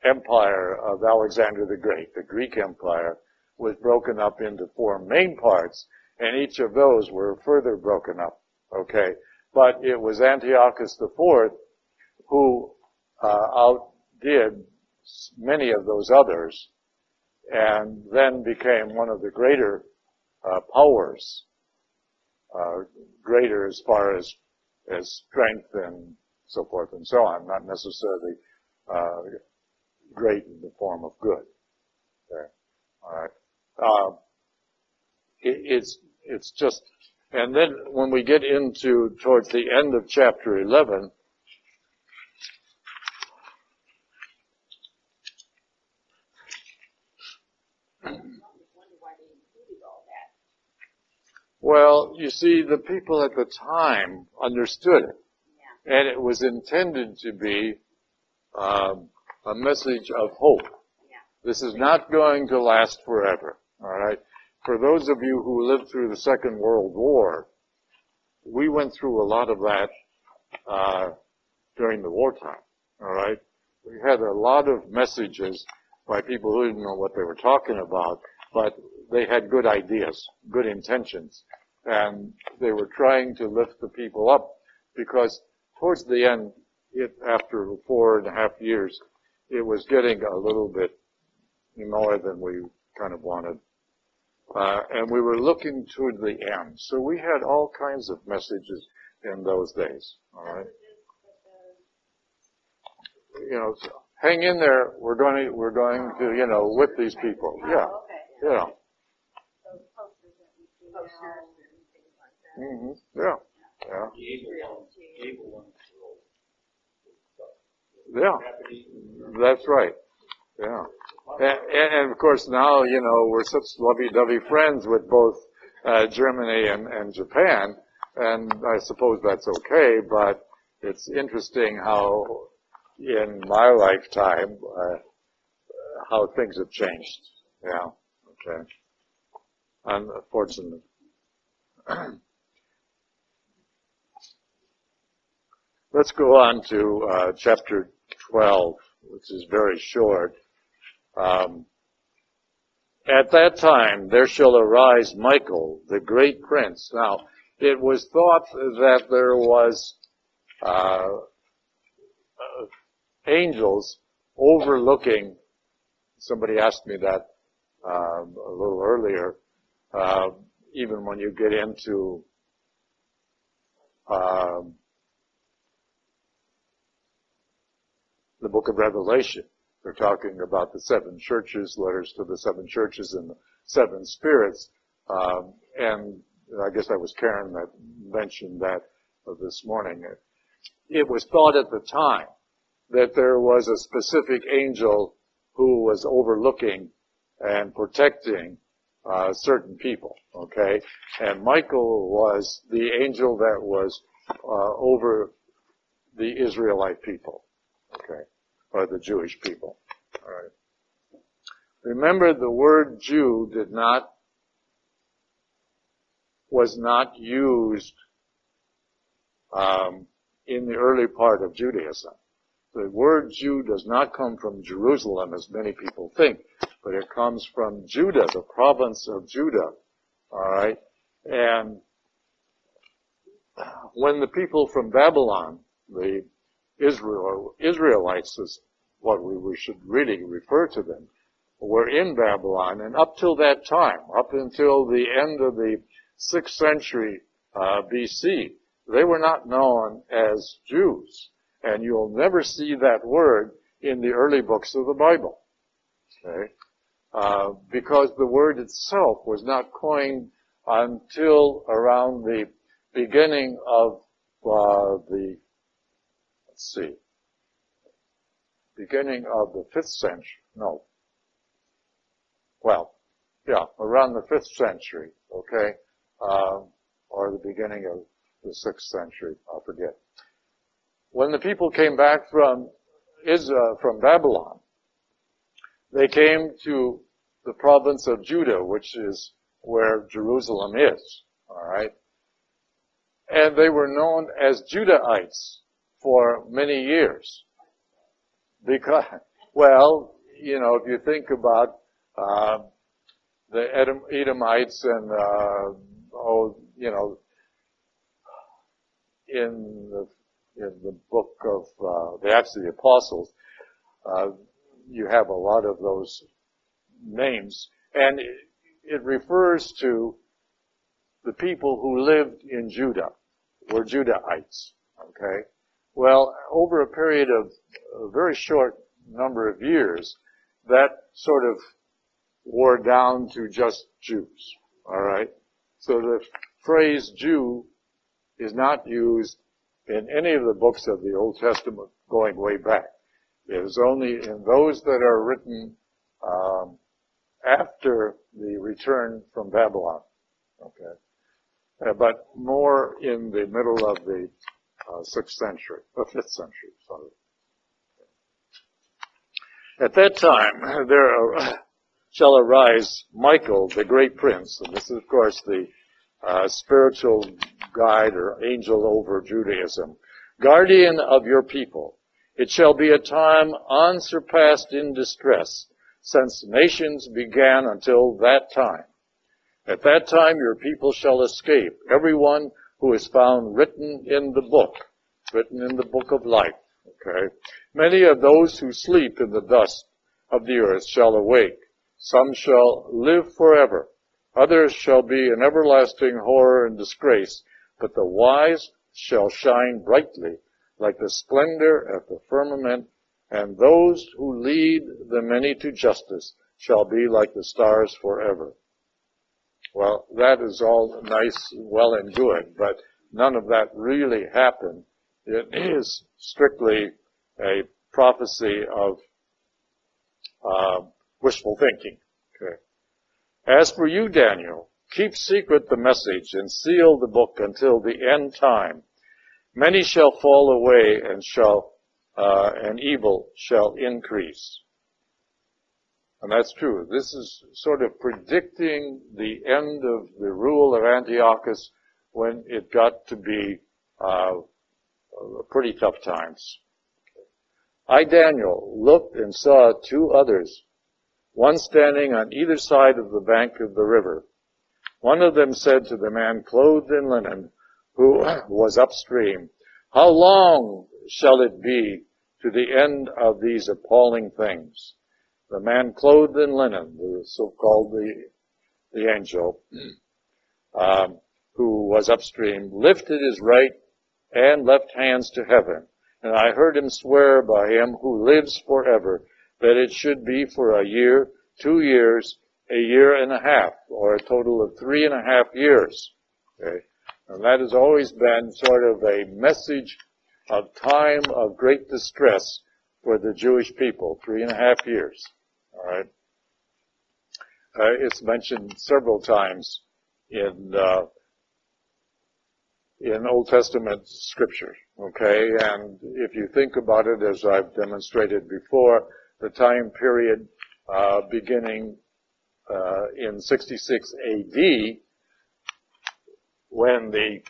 empire of Alexander the Great, the Greek empire, was broken up into four main parts, and each of those were further broken up. Okay, but it was Antiochus IV who uh, outdid many of those others and then became one of the greater uh, powers, uh, greater as far as as strength and so forth and so on, not necessarily uh, great in the form of good. All right. Uh, it, it's it's just and then when we get into towards the end of chapter 11, Well, you see, the people at the time understood it. And it was intended to be um, a message of hope. This is not going to last forever. All right? for those of you who lived through the Second World War, we went through a lot of that uh, during the wartime. All right, we had a lot of messages by people who didn't know what they were talking about, but they had good ideas, good intentions, and they were trying to lift the people up because towards the end, it, after four and a half years, it was getting a little bit more than we kind of wanted uh, and we were looking toward the end. So we had all kinds of messages in those days. All right. You know, so hang in there. We're going to, we're going to, you know, whip these people. Yeah. Yeah. Mm-hmm. Yeah. Yeah. Yeah. That's right. Yeah. And, and, of course now, you know, we're such lovey-dovey friends with both uh, Germany and, and Japan, and I suppose that's okay, but it's interesting how in my lifetime, uh, how things have changed. Yeah. Okay. Unfortunately. Let's go on to uh, chapter 12, which is very short. Um, at that time there shall arise Michael, the great prince. Now, it was thought that there was uh, uh, angels overlooking. Somebody asked me that um, a little earlier. Uh, even when you get into um, the book of Revelation, they're talking about the seven churches, letters to the seven churches and the seven spirits. Um, and I guess that was Karen that mentioned that this morning. It was thought at the time that there was a specific angel who was overlooking and protecting uh, certain people. Okay, and Michael was the angel that was uh, over the Israelite people. Okay, or the Jewish people. All right. Remember, the word Jew did not was not used um, in the early part of Judaism. The word Jew does not come from Jerusalem, as many people think, but it comes from Judah, the province of Judah. All right, and when the people from Babylon, the Israel Israelites is what we, we should really refer to them, were in Babylon, and up till that time, up until the end of the sixth century uh, BC, they were not known as Jews. And you'll never see that word in the early books of the Bible. Okay? Uh, because the word itself was not coined until around the beginning of uh, the, let's see, beginning of the fifth century. No. Well, yeah, around the fifth century, okay, uh, or the beginning of the sixth century, I forget. When the people came back from Israel, from Babylon, they came to the province of Judah, which is where Jerusalem is. Alright? And they were known as Judahites for many years. Because, well, you know, if you think about, uh, the Edom, Edomites and, uh, oh, you know, in the in the book of uh, the Acts of the Apostles, uh, you have a lot of those names, and it, it refers to the people who lived in Judah, were Judahites. Okay, well, over a period of a very short number of years, that sort of wore down to just Jews. All right, so the phrase Jew is not used in any of the books of the Old Testament going way back. It is only in those that are written um, after the return from Babylon. Okay, uh, but more in the middle of the uh, sixth century, or fifth century. Sorry. At that time, there shall arise Michael, the great prince, and this is, of course, the uh, spiritual guide or angel over Judaism, guardian of your people. It shall be a time unsurpassed in distress since nations began until that time. At that time your people shall escape, everyone who is found written in the book, written in the book of life. Okay. Many of those who sleep in the dust of the earth shall awake. Some shall live forever. Others shall be in everlasting horror and disgrace, but the wise shall shine brightly like the splendor of the firmament, and those who lead the many to justice shall be like the stars forever. Well, that is all nice, well and good, but none of that really happened. It is strictly a prophecy of uh, wishful thinking. Okay. As for you, Daniel, keep secret the message and seal the book until the end time. Many shall fall away and shall uh, and evil shall increase. And that's true. This is sort of predicting the end of the rule of Antiochus when it got to be uh, pretty tough times. I, Daniel, looked and saw two others, one standing on either side of the bank of the river. One of them said to the man clothed in linen, who was upstream, How long shall it be to the end of these appalling things? The man clothed in linen, the so-called the, the angel, um, who was upstream, lifted his right and left hands to heaven. And I heard him swear by him who lives forever that it should be for a year, two years, a year and a half, or a total of three and a half years. Okay? And that has always been sort of a message of time of great distress for the Jewish people, three and a half years. All right. Uh, it's mentioned several times in uh, in Old Testament scripture. Okay, and if you think about it, as I've demonstrated before, the time period uh, beginning uh, in 66 A.D. when the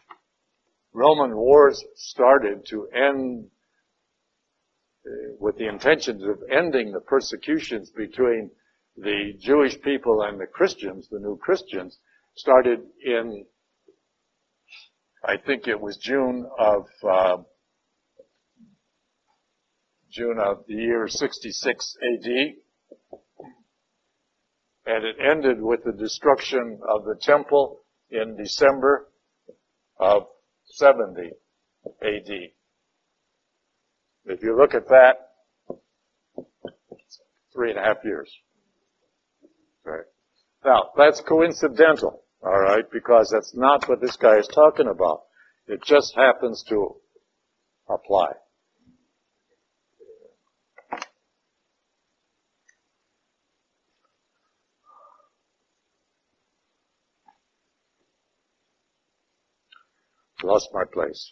Roman wars started to end with the intentions of ending the persecutions between the Jewish people and the Christians, the new Christians, started in, I think it was June of, uh, June of the year 66 AD. And it ended with the destruction of the temple in December of 70 AD. If you look at that, three and a half years. Right. Now, that's coincidental, alright, because that's not what this guy is talking about. It just happens to apply. Lost my place.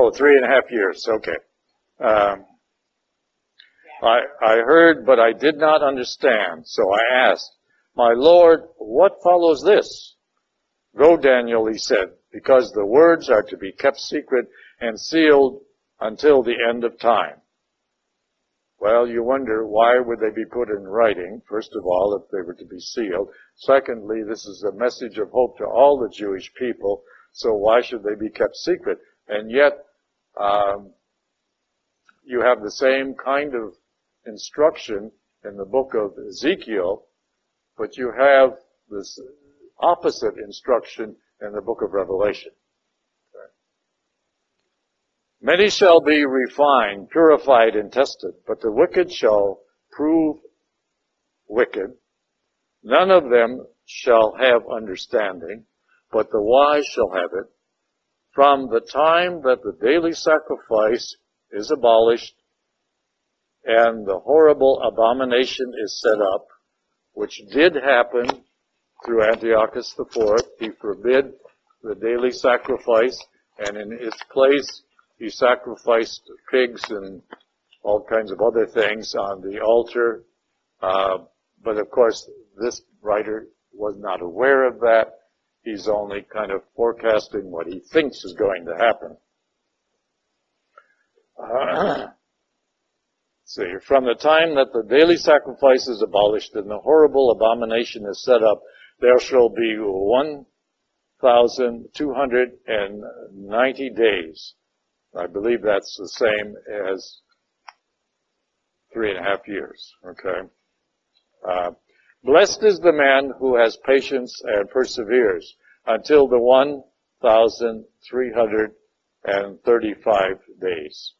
Oh, three and a half years. Okay. Um, I, I heard, but I did not understand. So I asked, My Lord, what follows this? Go, Daniel, he said, because the words are to be kept secret and sealed until the end of time. Well, you wonder why would they be put in writing, first of all, if they were to be sealed. Secondly, this is a message of hope to all the Jewish people, so why should they be kept secret? And yet, um, you have the same kind of instruction in the book of Ezekiel, but you have this opposite instruction in the book of Revelation. Many shall be refined, purified, and tested, but the wicked shall prove wicked. None of them shall have understanding, but the wise shall have it. From the time that the daily sacrifice is abolished and the horrible abomination is set up, which did happen through Antiochus IV. He forbid the daily sacrifice, and in its place, he sacrificed pigs and all kinds of other things on the altar. Uh, but of course, this writer was not aware of that. He's only kind of forecasting what he thinks is going to happen. Uh, See, from the time that the daily sacrifice is abolished and the horrible abomination is set up, there shall be 1,290 days. I believe that's the same as three and a half years. Okay. Uh, blessed is the man who has patience and perseveres until the 1,335 days.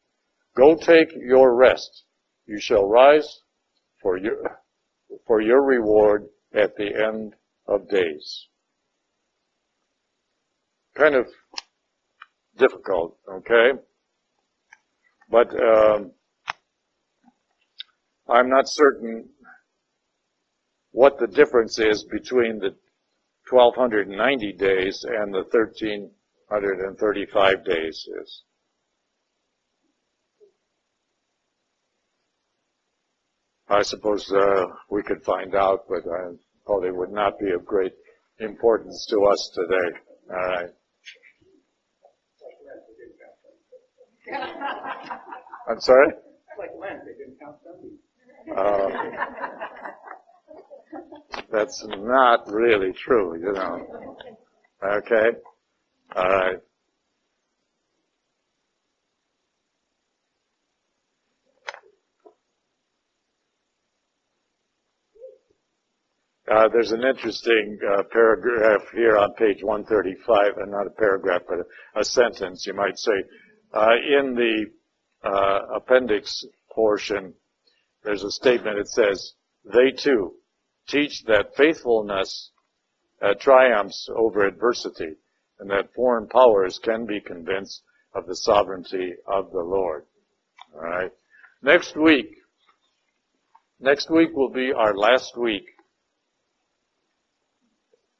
Go take your rest you shall rise for your, for your reward at the end of days. Kind of difficult, okay? But um, I'm not certain what the difference is between the 1290 days and the 1335 days is. I suppose uh, we could find out, but I probably would not be of great importance to us today. All right. I'm sorry? like Lent, they didn't count Sundays. Uh, that's not really true, you know. Okay? All right. Uh, there's an interesting uh, paragraph here on page 135, and not a paragraph, but a, a sentence, you might say. Uh, in the uh, appendix portion, there's a statement. It says, "They too teach that faithfulness uh, triumphs over adversity, and that foreign powers can be convinced of the sovereignty of the Lord." All right. Next week, next week will be our last week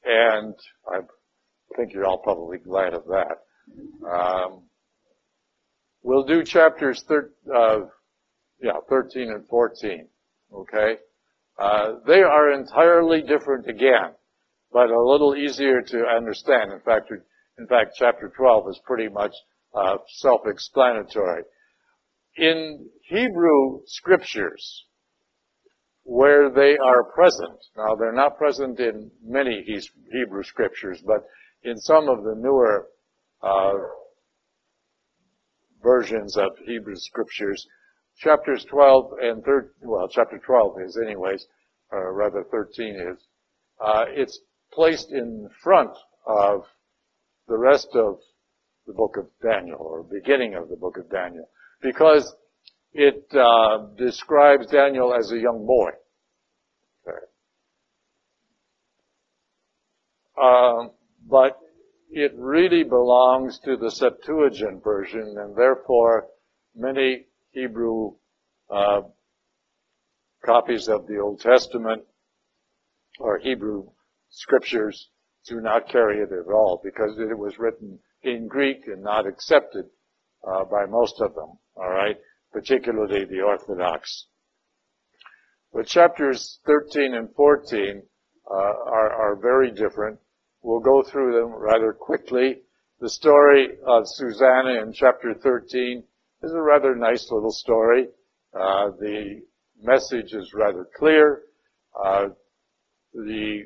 and I think you're all probably glad of that. Um, we'll do chapters thir- uh, yeah, 13 and 14. Okay? Uh, they are entirely different again, but a little easier to understand. In fact, in fact, chapter 12 is pretty much uh, self-explanatory. In Hebrew scriptures, where they are present. Now, they're not present in many Hebrew scriptures, but in some of the newer uh, versions of Hebrew scriptures, chapters 12 and 13, well, chapter 12 is anyways, or rather 13 is, uh, it's placed in front of the rest of the book of Daniel, or beginning of the book of Daniel, because it uh, describes Daniel as a young boy. Okay. Um, but it really belongs to the Septuagint version, and therefore many Hebrew uh, copies of the Old Testament or Hebrew scriptures do not carry it at all because it was written in Greek and not accepted uh, by most of them. All right particularly the Orthodox. But chapters 13 and 14 uh, are, are very different. We'll go through them rather quickly. The story of Susanna in chapter 13 is a rather nice little story. Uh, the message is rather clear. Uh, the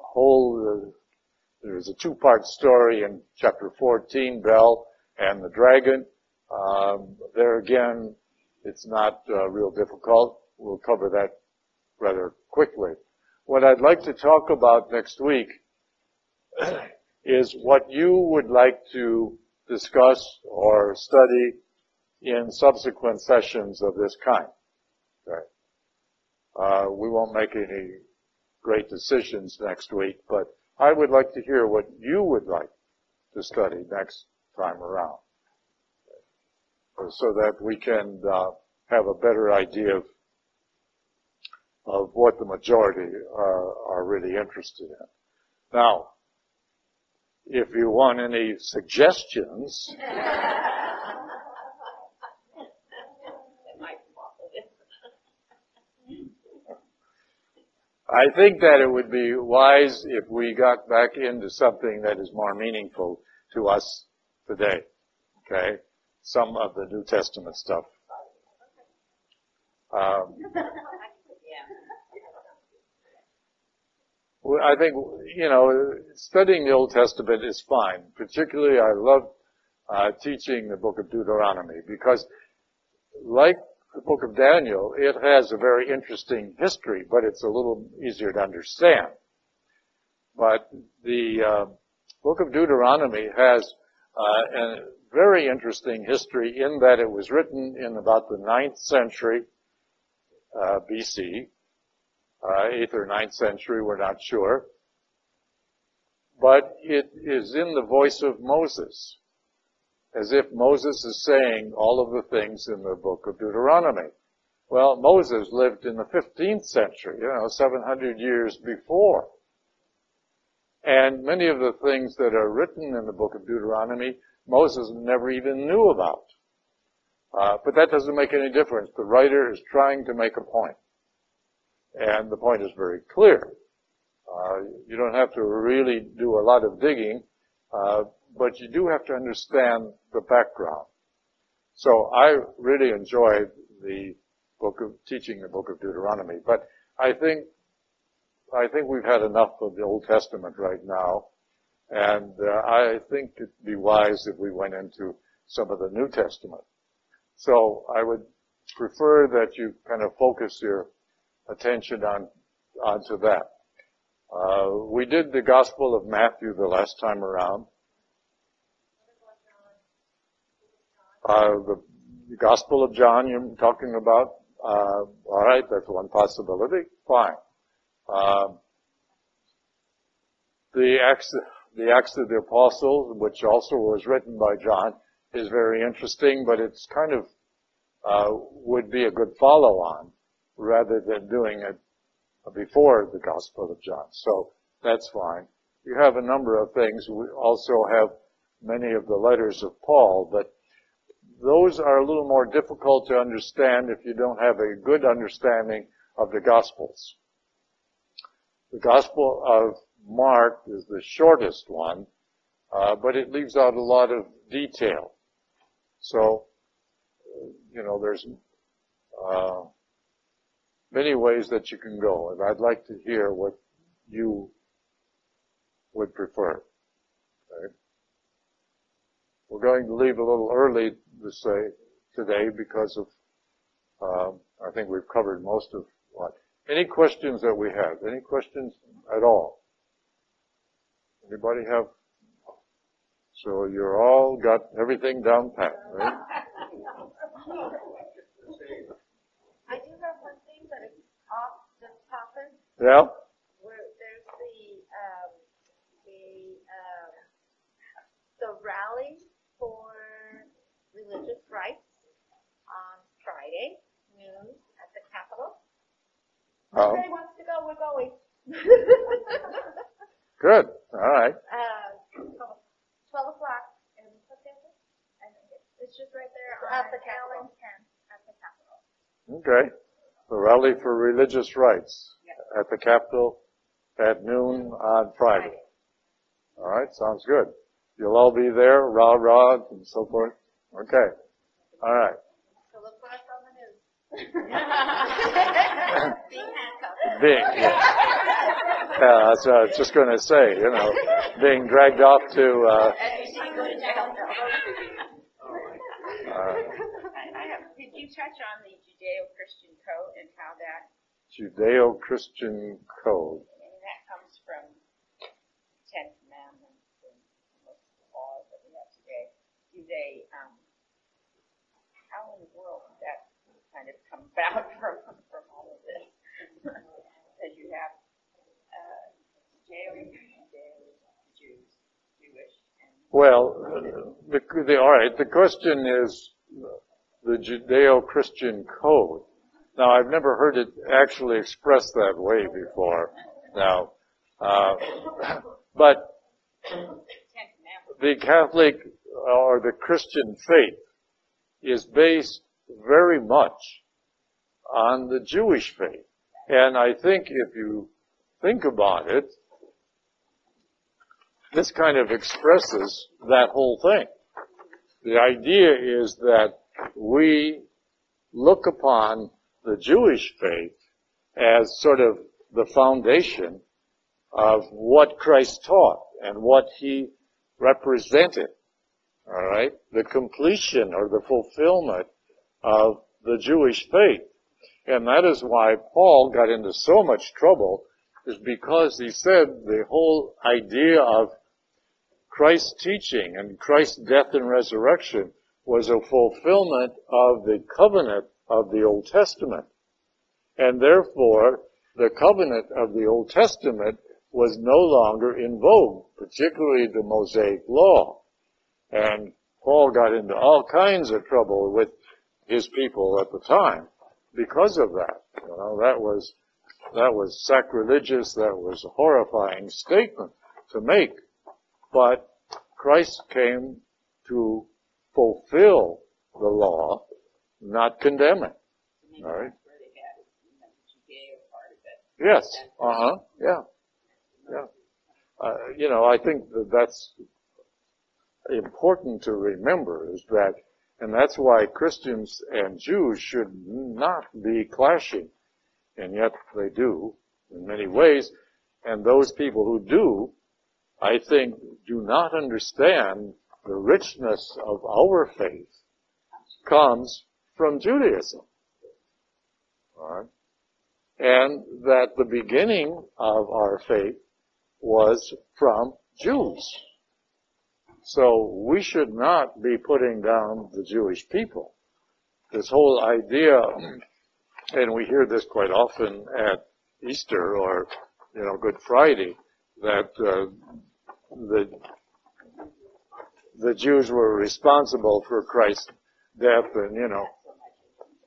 whole uh, there's a two-part story in chapter 14, Bel and the dragon. Um, there again, it's not uh, real difficult. We'll cover that rather quickly. What I'd like to talk about next week is what you would like to discuss or study in subsequent sessions of this kind. Okay. Uh, we won't make any great decisions next week, but I would like to hear what you would like to study next time around so that we can uh, have a better idea of, of what the majority are, are really interested in. Now, if you want any suggestions, I think that it would be wise if we got back into something that is more meaningful to us today. Okay? some of the New Testament stuff. Um, I think, you know, studying the Old Testament is fine. Particularly, I love uh, teaching the book of Deuteronomy because, like the book of Daniel, it has a very interesting history, but it's a little easier to understand. But the uh, book of Deuteronomy has uh, an very interesting history in that it was written in about the ninth century uh, BC, uh, eighth or ninth century, we're not sure. But it is in the voice of Moses, as if Moses is saying all of the things in the book of Deuteronomy. Well, Moses lived in the 15th century, you know, 700 years before. And many of the things that are written in the book of Deuteronomy, Moses never even knew about. Uh, but that doesn't make any difference. The writer is trying to make a point. And the point is very clear. Uh, you don't have to really do a lot of digging, uh, but you do have to understand the background. So I really enjoyed the book of teaching the book of Deuteronomy, but I think I think we've had enough of the Old Testament right now, and uh, I think it'd be wise if we went into some of the New Testament. So I would prefer that you kind of focus your attention on onto that. Uh, we did the Gospel of Matthew the last time around. Uh, the, Gospel of John you're talking about. Uh, all right, that's one possibility. Fine. Um, the Acts, the Acts of the Apostles, which also was written by John, is very interesting, but it's kind of uh, would be a good follow-on rather than doing it before the Gospel of John. So that's fine. You have a number of things. We also have many of the letters of Paul, but those are a little more difficult to understand if you don't have a good understanding of the Gospels. The Gospel of Mark is the shortest one, uh, but it leaves out a lot of detail. So, you know, there's uh, many ways that you can go, and I'd like to hear what you would prefer. Okay? We're going to leave a little early to say today because of um, I think we've covered most of what any questions that we have? Any questions at all? Anybody have? So you're all got everything down pat, right? I do have one thing, but it's off the topic. Yeah? Where there's the, um, the, um, the rally for religious rights on Friday noon at the Capitol. Oh, Anybody wants to go, we're going. good. All right. Uh, twelve o'clock and what day is it? I think it's, it's just right there At on the Capitol. Allen at the Capitol. Okay. The rally for religious rights at the Capitol at noon on Friday. All right. Sounds good. You'll all be there, rah rah, and so forth. Okay. All right. So look for us on the news. Being handcuffed. Being, yeah. Yeah, that's what I was just going to say, you know, being dragged off to, uh, As you see, go to jail. uh, I, I have, did you touch on the Judeo-Christian code and how that, Judeo-Christian code. and that comes from Ten Commandments and most of the laws that we have today? Do they, um, how in the world did that kind of come about from, from all of this? Because you have, uh, Judeo, Judeo, Jews, Jewish, and Well, the, the, all right, the question is the Judeo-Christian code. Now, I've never heard it actually expressed that way before. Now, uh, but the Catholic or the Christian faith is based very much on the Jewish faith. And I think if you think about it, this kind of expresses that whole thing. The idea is that we look upon the Jewish faith as sort of the foundation of what Christ taught and what he represented. All right? The completion or the fulfillment of the Jewish faith. And that is why Paul got into so much trouble is because he said the whole idea of Christ's teaching and Christ's death and resurrection was a fulfillment of the covenant of the Old Testament. And therefore, the covenant of the Old Testament was no longer in vogue, particularly the Mosaic Law. And Paul got into all kinds of trouble with his people at the time because of that. You know, that was, that was sacrilegious, that was a horrifying statement to make. But Christ came to fulfill the law, not condemn it. All right. that's where they had it, you know, the Judeo part of it. Yes. Uh huh. Yeah. Yeah. Uh, you know, I think that that's important to remember is that, and that's why Christians and Jews should not be clashing, and yet they do in many ways. And those people who do, I think, do not understand the richness of our faith comes from Judaism. Right? And that the beginning of our faith was from Jews. So we should not be putting down the Jewish people. This whole idea, and we hear this quite often at Easter or, you know, Good Friday, that uh, the the Jews were responsible for Christ's death, and you know,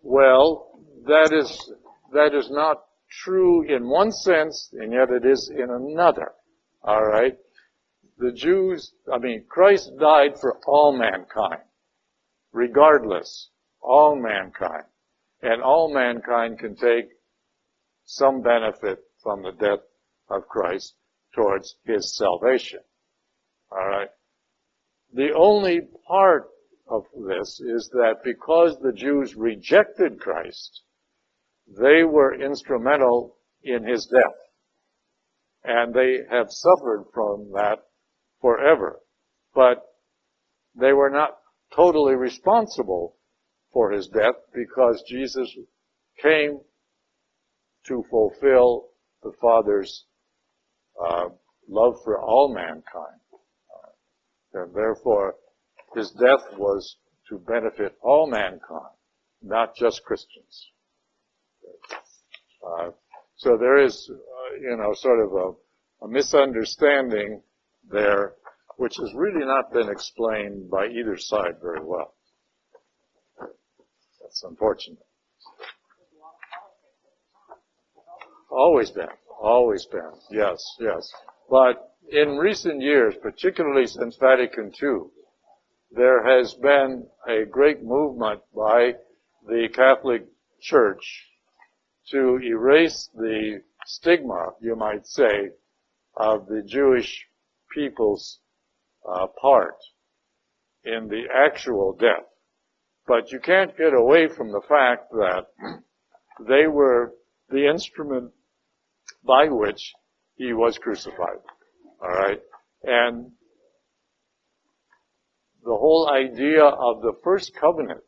well, that is that is not true in one sense, and yet it is in another. All right, the Jews, I mean, Christ died for all mankind, regardless, all mankind, and all mankind can take some benefit from the death of Christ towards his salvation. All right. The only part of this is that because the Jews rejected Christ, they were instrumental in his death. And they have suffered from that forever. But they were not totally responsible for his death because Jesus came to fulfill the Father's uh, love for all mankind. And therefore, his death was to benefit all mankind, not just Christians. Uh, so there is, uh, you know, sort of a, a misunderstanding there, which has really not been explained by either side very well. That's unfortunate. Always been. Always been. Yes, yes. But in recent years, particularly since Vatican II, there has been a great movement by the Catholic Church to erase the stigma, you might say, of the Jewish people's uh, part in the actual death. But you can't get away from the fact that they were the instrument by which he was crucified. All right. And the whole idea of the first covenant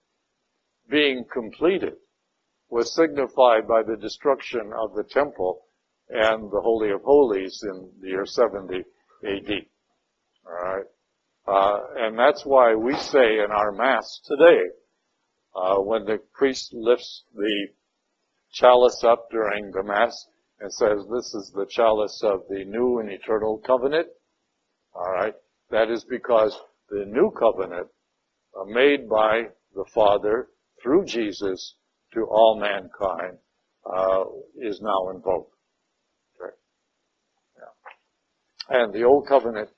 being completed was signified by the destruction of the temple and the Holy of Holies in the year 70 AD. All right. Uh, and that's why we say in our Mass today, uh, when the priest lifts the chalice up during the Mass and says, this is the chalice of the new and eternal covenant, all right, that is because the new covenant made by the Father through Jesus to all mankind uh, is now invoked. Okay. Yeah. And the old covenant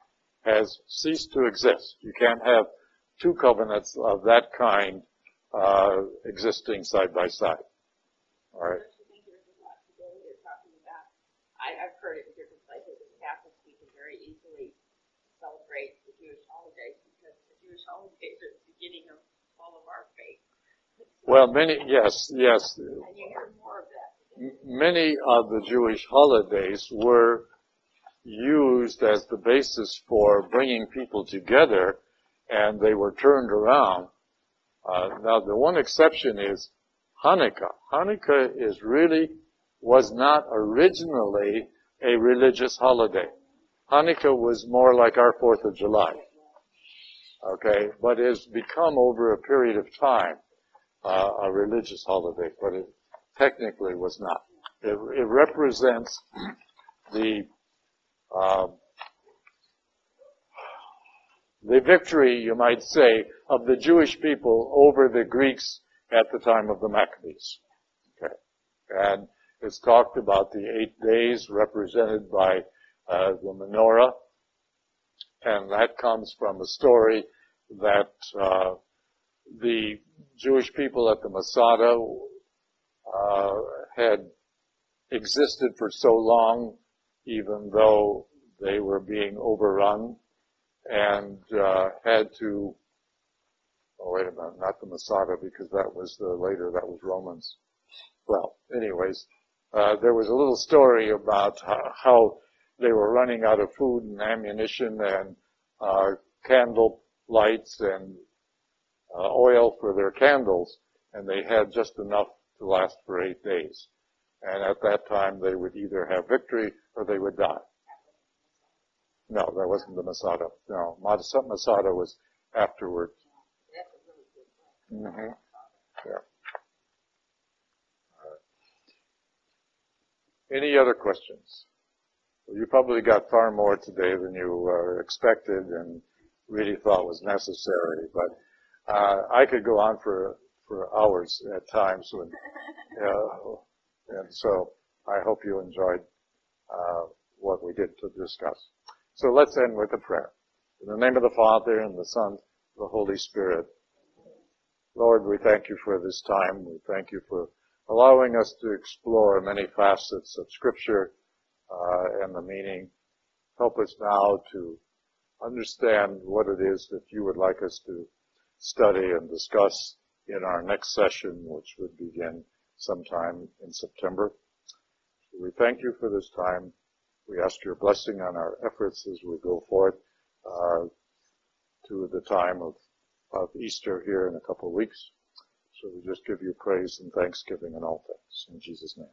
has ceased to exist. You can't have two covenants of that kind uh, existing side by side. All right. Don't you think there's a lot today they're talking about? I, I've heard it in different places that Catholics we can very easily celebrate the Jewish holidays because the Jewish holidays are the beginning of all of our faith. Well, many yes, yes. And you hear more of that. Many of the Jewish holidays were used as the basis for bringing people together, and they were turned around. Uh, now, the one exception is Hanukkah. Hanukkah is really was not originally a religious holiday. Hanukkah was more like our Fourth of July. Okay, but has become over a period of time uh, a religious holiday, but it technically was not. It, it represents the uh, the victory, you might say, of the Jewish people over the Greeks at the time of the Maccabees. Okay, and it's talked about the eight days represented by uh, the menorah And that comes from a story that uh, the Jewish people at the Masada uh, had existed for so long, even though they were being overrun, and uh, had to. Oh wait a minute, not the Masada, because that was the later. That was Romans. Well, anyways, uh, there was a little story about how, how they were running out of food and ammunition and uh, candle lights and uh, oil for their candles, and they had just enough to last for eight days. And at that time, they would either have victory or they would die. No, that wasn't the Masada. No, Masada was afterward. hmm Yeah. Any other questions? You probably got far more today than you uh, expected and really thought was necessary, but uh, I could go on for for hours at times when, uh, and so I hope you enjoyed uh, what we did to discuss. So let's end with a prayer. In the name of the Father and the Son, and the Holy Spirit. Lord, we thank you for this time. We thank you for allowing us to explore many facets of Scripture uh, and the meaning. Help us now to understand what it is that you would like us to study and discuss in our next session, which would begin sometime in September. We thank you for this time. We ask your blessing on our efforts as we go forth uh, to the time of, of Easter here in a couple of weeks. So we just give you praise and thanksgiving in all things. In Jesus' name.